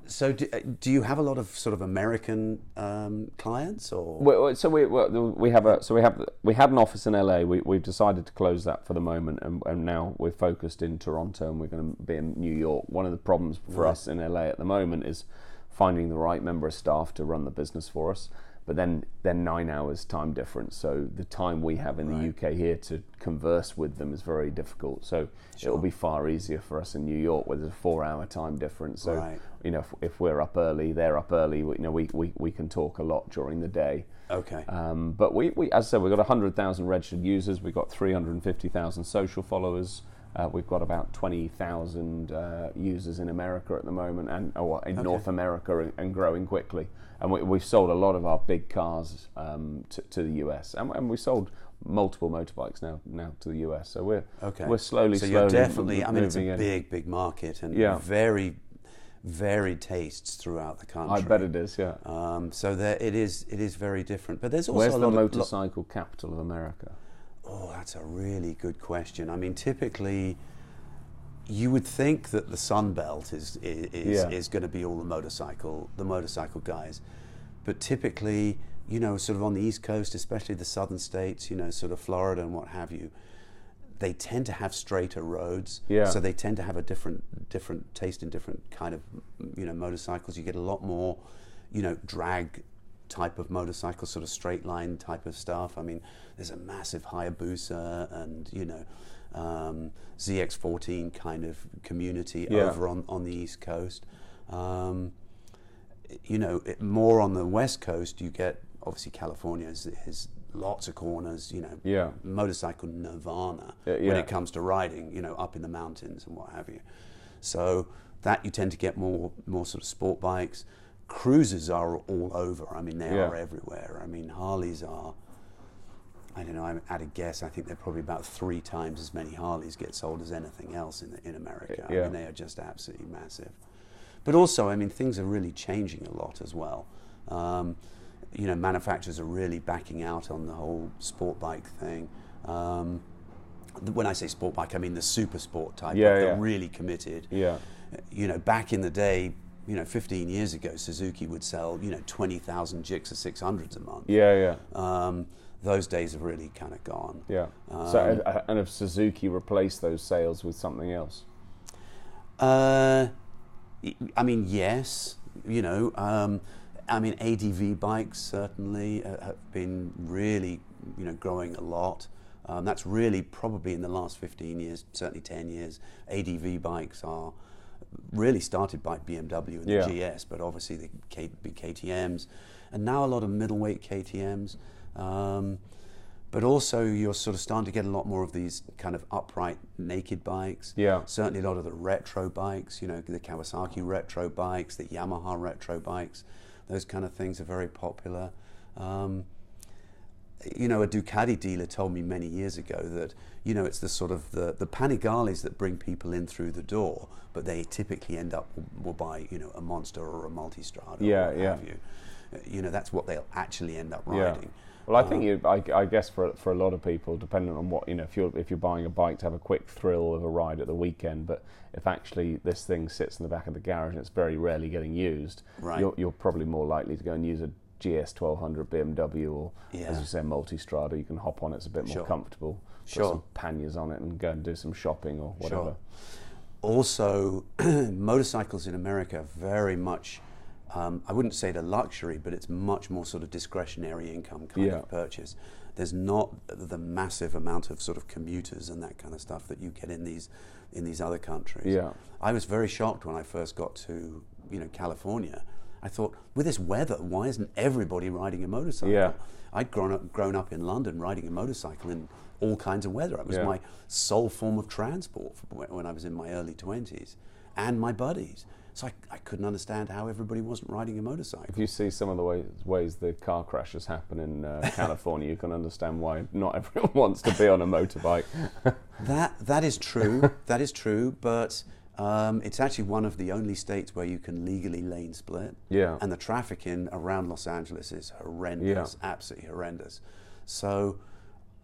So do, uh, do you have a lot of sort of American um, clients or? We, so we we have a so we have we had an office in LA. We we've decided to close that for the moment, and, and now we're focused in Toronto, and we're going to be in New York. One of the problems for Right. us in LA at the moment is finding the right member of staff to run the business for us. But then then nine hours time difference, so the time we have in the UK here to converse with them is very difficult. So it'll be far easier for us in New York, where there's a four-hour time difference. So Right. you know, if, if we're up early, they're up early. We, you know, we, we, we can talk a lot during the day. Okay. Um, but we, we, as I said, we've got 100,000 registered users. We've got 350,000 social followers. Uh, we've got about 20,000 uh, users in America at the moment, and or in North America, and, and growing quickly. And we, we've sold a lot of our big cars um, to, to the US, and, and we sold multiple motorbikes now now to the US. So we're Okay. we're slowly, so slowly you're definitely. I mean, it's a in. big, big market and Yeah. very varied tastes throughout the country. I bet it is. Yeah. Um, so there, it is. It is very different. But there's also Where's a the lot of. lo- motorcycle capital of America? Oh, that's a really good question. I mean, typically, you would think that the Sun Belt is is, is, Yeah. is going to be all the motorcycle the motorcycle guys, but typically, you know, sort of on the East Coast, especially the southern states, you know, sort of Florida and what have you, they tend to have straighter roads. Yeah. So they tend to have a different different taste in different kind of you know motorcycles. You get a lot more, you know, drag type of motorcycle, sort of straight line type of stuff. I mean, there's a massive Hayabusa and you know um, ZX14 kind of community Yeah. over on on the East Coast. Um, you know, it, more on the West Coast, you get obviously California has, has lots of corners. You know, Yeah. motorcycle nirvana Yeah, when it comes to riding. You know, up in the mountains and what have you. So that you tend to get more more sort of sport bikes. Cruisers are all over. I mean, they Yeah. are everywhere. I mean, Harleys are. I don't know. I'm at a guess. I think they're probably about three times as many Harleys get sold as anything else in in America. I Yeah. mean, they are just absolutely massive. But also, I mean, things are really changing a lot as well. Um, you know, manufacturers are really backing out on the whole sport bike thing. Um, when I say sport bike, I mean the super sport type. Yeah, they're yeah. really committed. Yeah. You know, back in the day, you know, 15 years ago, Suzuki would sell, you know, 20,000 Gixxer 600s a month. Yeah, yeah. Um, those days have really kind of gone. Yeah. so, uh, and if Suzuki replaced those sales with something else? Uh, I mean, yes. You know, um, I mean, ADV bikes certainly uh, have been really, you know, growing a lot. Um, that's really probably in the last 15 years, certainly 10 years. ADV bikes are really started by BMW and the Yeah. GS, but obviously the K, big KTM's, and now a lot of middleweight KTM's. Um, but also, you're sort of starting to get a lot more of these kind of upright naked bikes. Yeah. Certainly, a lot of the retro bikes, you know, the Kawasaki retro bikes, the Yamaha retro bikes, those kind of things are very popular. Um, you know, a Ducati dealer told me many years ago that you know it's the sort of the the Panigales that bring people in through the door, but they typically end up will buy you know a Monster or a Multistrada Yeah, yeah. you. You know, that's what they'll actually end up riding. Yeah. Well, I think um, you, I, I guess for for a lot of people, depending on what you know, if you're if you're buying a bike to have a quick thrill of a ride at the weekend, but if actually this thing sits in the back of the garage and it's very rarely getting used, Right. you're, you're probably more likely to go and use a GS 1200 BMW or, as Yeah. you say, Multistrada. You can hop on; it's a bit more Sure. comfortable. Put Sure. some panniers on it and go and do some shopping or whatever. also motorcycles in America are very much um, I wouldn't say the luxury, but it's much more sort of discretionary income kind Yeah. of purchase. There's not the massive amount of sort of commuters and that kind of stuff that you get in these in these other countries. Yeah. I was very shocked when I first got to you know California. I thought, with this weather, why isn't everybody riding a motorcycle? Yeah. I'd grown up grown up in London riding a motorcycle in all kinds of weather. It was Yeah. my sole form of transport when I was in my early twenties, and my buddies. So I, I couldn't understand how everybody wasn't riding a motorcycle. If you see some of the ways, ways the car crashes happen in uh, California, you can understand why not everyone wants to be on a motorbike. That that is true. that is true, but. Um, it's actually one of the only states where you can legally lane split. Yeah. And the traffic in around Los Angeles is horrendous, absolutely horrendous. So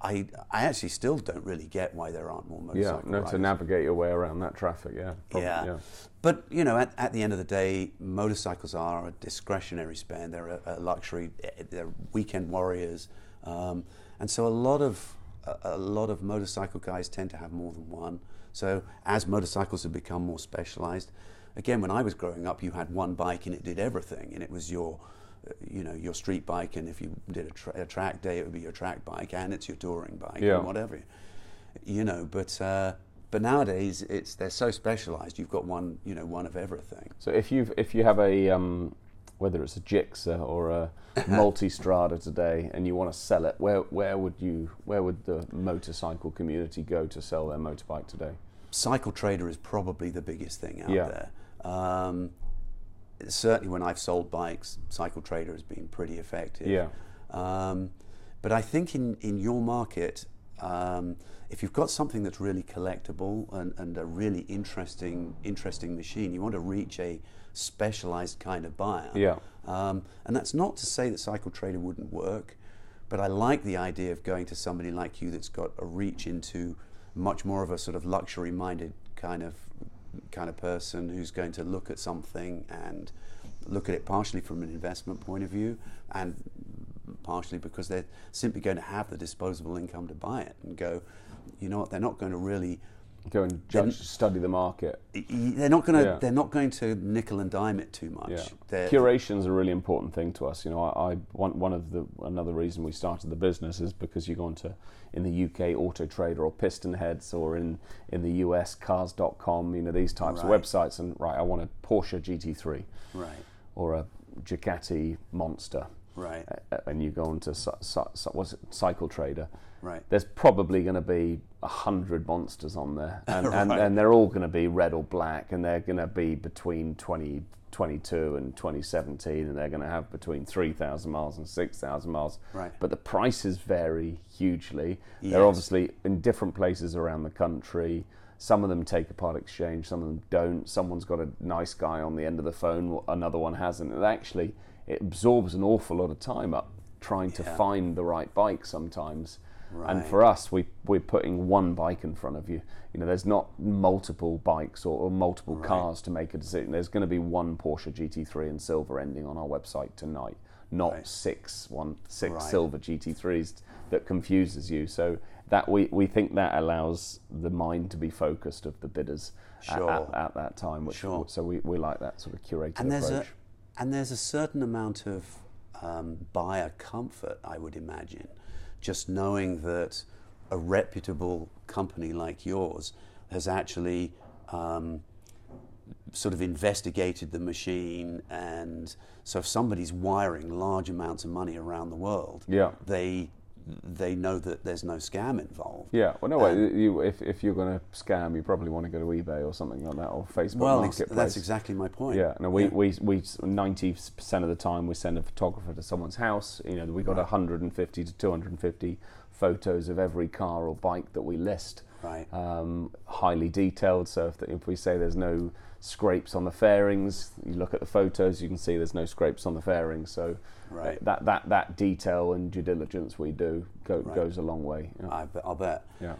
I, I actually still don't really get why there aren't more motorcycles. Yeah, no, riders. to navigate your way around that traffic. Yeah, probably, yeah. But you know, at, at the end of the day, motorcycles are a discretionary spend. They're a, a luxury. eh, They're weekend warriors, um, and so a lot of a, a lot of motorcycle guys tend to have more than one. So as motorcycles have become more specialized, again, when I was growing up, you had one bike and it did everything, and it was your you know your street bike, and if you did a, tra- a track day, it would be your track bike, and it's your touring bike, Yeah. and whatever you know but uh, but nowadays it's they're so specialized you've got one you know one of everything So if you if you have a um, whether it's a Gixxer or a Multistrada today, and you want to sell it, where where would you where would the motorcycle community go to sell their motorbike today? cycle trader is probably the biggest thing out Yeah. there um, certainly when i've sold bikes cycle trader has been pretty effective Yeah. um, but i think in in your market um, if you've got something that's really collectible and, and a really interesting interesting machine you want to reach a specialized kind of buyer Yeah. Um, and that's not to say that Cycle Trader wouldn't work, but I like the idea of going to somebody like you that's got a reach into much more of a sort of luxury-minded kind of kind of person who's going to look at something and look at it partially from an investment point of view and partially because they're simply going to have the disposable income to buy it and go, you know what, they're not going to really Go and judge, study the market. they're not going to Yeah. they're not going to nickel and dime it too much. Yeah. They're- Curation is a really important thing to us. You know, I, I one one of the another reason we started the business is because you go into in the UK Auto Trader or PistonHeads or in in the US Cars.com. You know these types Right. of websites, and right, I want a Porsche GT3 right, or a Ducati Monster, right, and you go into what's it, Cycle Trader. right. There's probably going to be a hundred monsters on there, and, and, Right. and they're all going to be red or black, and they're going to be between 2022 and 2017, and they're going to have between 3,000 miles and 6,000 miles. Right. But the prices vary hugely. Yes. They're obviously in different places around the country. Some of them take a part exchange, some of them don't. Someone's got a nice guy on the end of the phone, another one hasn't. And actually, it absorbs an awful lot of time up trying to find the right bike sometimes. And for us, we, we're putting one bike in front of you. You know, there's not multiple bikes or, or multiple cars to make a decision. There's going to be one Porsche GT3 in silver ending on our website tonight, not Right. six one six Right. silver GT3s that confuses you. So that we, we think that allows the mind to be focused of the bidders at- Sure. at, at, that time. Which, Sure. So we, we like that sort of curated and there's approach. And there's a certain amount of um, buyer comfort, I would imagine, just knowing that a reputable company like yours has actually um, sort of investigated the machine, and so if somebody's wiring large amounts of money around the world, Yeah. they they know that there's no scam involved. Yeah, well, no way. You, if, if you're going to scam, you probably want to go to eBay or something like that, or Facebook Well, ex- Marketplace. that's exactly my point. Yeah, no, we, we, we, ninety percent of the time we send a photographer to someone's house. You know, we got 150 to 250 photos of every car or bike that we list. Right. Um, highly detailed. So if, the, if we say there's no scrapes on the fairings, you look at the photos, you can see there's no scrapes on the fairings. So Right. that, that, that detail and due diligence we do go, Right. goes a long way. Yeah. I bet, I'll bet. yeah.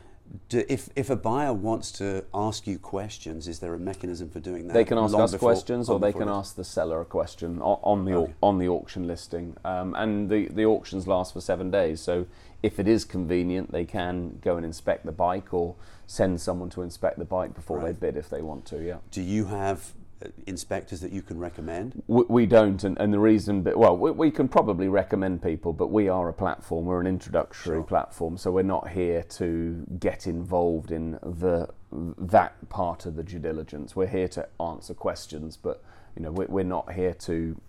Do, if, if a buyer wants to ask you questions, is there a mechanism for doing that? They can ask us before- questions, or they can the- ask the seller a question o- on the Okay. on the auction listing. Um, and the the auctions last for seven days. So if it is convenient, they can go and inspect the bike, or send someone to inspect the bike before they bid if they want to. Yeah. Do you have uh, inspectors that you can recommend? We, we don't, and, and the reason, well, we, we can probably recommend people, but we are a platform. We're an introductory Sure. platform, so we're not here to get involved in the that part of the due diligence. We're here to answer questions, but you know, we're, we're not here to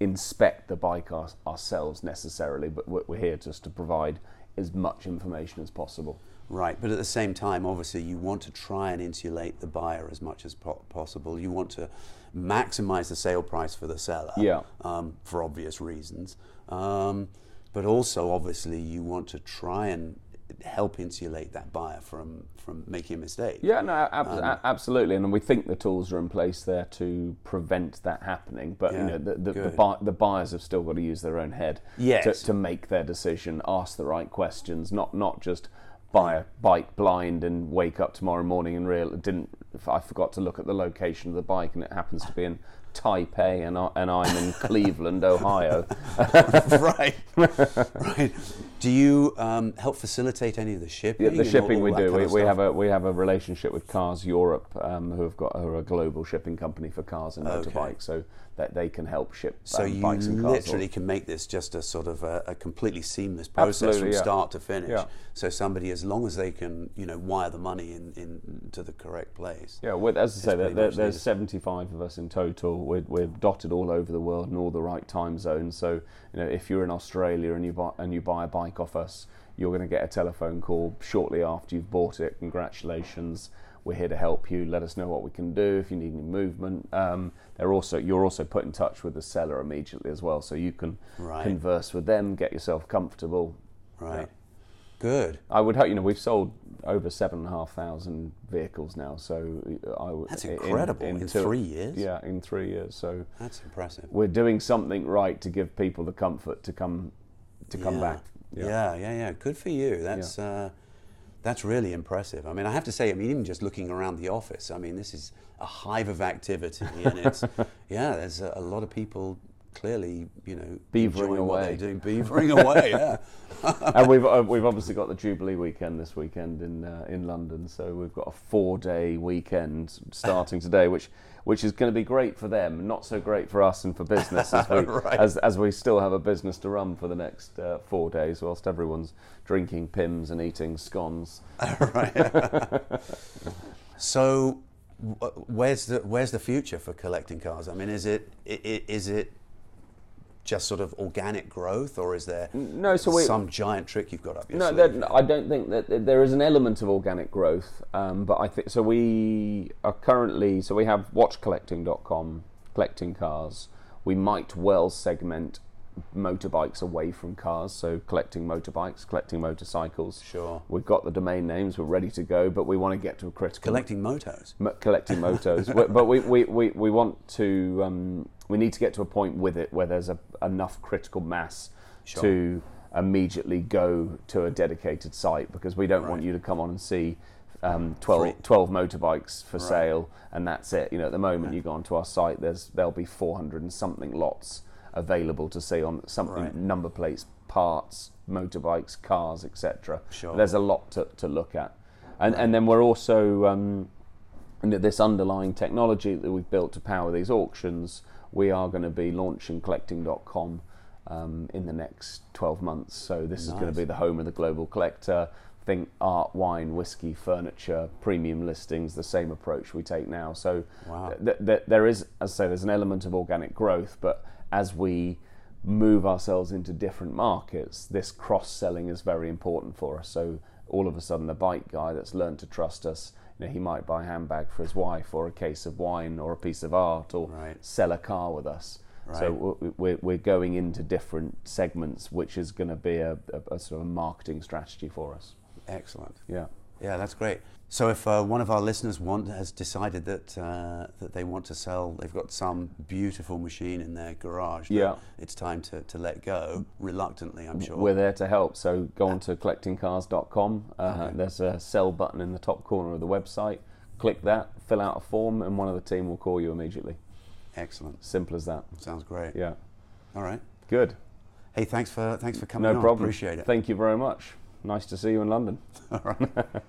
inspect the bike our, ourselves necessarily. But we're here just to provide as much information as possible. Right, but at the same time, obviously, you want to try and insulate the buyer as much as po- possible. You want to maximize the sale price for the seller, Yeah. um, for obvious reasons. Um, but also, obviously, you want to try and help insulate that buyer from from making a mistake. Yeah, no, ab- Um, absolutely, and we think the tools are in place there to prevent that happening. But Yeah, you know, the the, the, bu- the buyers have still got to use their own head Yes. to, to make their decision, ask the right questions, not not just buy a bike blind and wake up tomorrow morning and real didn't. I forgot to look at the location of the bike, and it happens to be in Taipei, and I, and I'm in Cleveland, Ohio. right, right. Do you um, help facilitate any of the shipping? Yeah, the shipping all- we all that do. We, we have a we have a relationship with Cars Europe, um, who have got who are a global shipping company for cars and Okay. motorbikes, so that they can help ship So um, you bikes and cars. literally can make this just a sort of a, a completely seamless process Absolutely, from yeah. start to finish. Yeah. So somebody, as long as they can, you know, wire the money in, in to the correct place. Yeah, with, as I say, there, there, there's needed. 75 of us in total. We're, we're dotted all over the world in all the right time zones. So, you know, if you're in Australia and you buy and you buy a bike off us, you're going to get a telephone call shortly after you've bought it. Congratulations, we're here to help you. Let us know what we can do if you need any movement. Um, they're also you're also put in touch with the seller immediately as well, so you can Right. converse with them, get yourself comfortable. Right. Yeah. Good. I would hope you know we've sold over seven and a half thousand vehicles now. So I would That's incredible. In three years? Yeah, in three years. So That's impressive. we're doing something right to give people the comfort to come to come yeah. back. Yeah. yeah, yeah, Good for you. That's uh, that's really impressive. I mean, I have to say, I mean, even just looking around the office, I mean, this is a hive of activity, and it's yeah, there's a, a lot of people clearly, you know, Beavering away. they're beavering away. Yeah. and we've uh, we've obviously got the Jubilee weekend this weekend in uh, in London. So we've got a four day weekend starting today, which which is going to be great for them, not so great for us and for business as we Right. as, as we still have a business to run for the next uh, four days, whilst everyone's drinking Pimm's and eating scones. right. so, where's the where's the future for collecting cars? I mean, is it is it just sort of organic growth, or is there No, so we- some giant trick you've got up your No, sleeve? there, I don't think that that there is an element of organic growth, um, but I think so. We are currently so we have watchcollecting.com collecting cars. We might well segment motorbikes away from cars, so collecting motorbikes, collecting motorcycles. Sure. We've got the domain names, we're ready to go, but we want to get to a critical Collecting motos. m- collecting motos. but we, we, we, we want to um, we need to get to a point with it where there's a, enough critical mass Sure. to immediately go to a dedicated site because we don't want you to come on and see um, 12, 12 motorbikes for Right. sale and that's it. You know, at the moment you go onto our site, there's there'll be 400 and something lots available to see on something Right. number plates, parts, motorbikes, cars, etc. Sure. There's a lot to, to look at, and and then we're also um, and this underlying technology that we've built to power these auctions, we are going to be launching collecting.com um, in the next 12 months. So this is going to be the home of the global collector. Think art, wine, whiskey, furniture, premium listings, the same approach we take now. So Wow. th- th- there is, as I say, there's an element of organic growth, but as we move ourselves into different markets, this cross selling is very important for us. So all of a sudden, the bike guy that's learned to trust us, you know, he might buy a handbag for his wife, or a case of wine, or a piece of art, or Right. sell a car with us. So Right. w- we're, we're going into different segments, which is going to be a, a, a sort of marketing strategy for us. Excellent. Yeah. Yeah, that's great. So if uh, one of our listeners want has decided that uh, that they want to sell, they've got some beautiful machine in their garage. Yeah. It's time to, to let go, reluctantly, I'm sure. We're there to help. So go on to collectingcars.com. Uh, Okay. There's a sell button in the top corner of the website. Click that, fill out a form, and one of the team will call you immediately. Excellent. Simple as that. Sounds great. Yeah. All right. Good. Hey, thanks for thanks for coming No on. problem. Appreciate it. Thank you very much. Nice to see you in London. All right.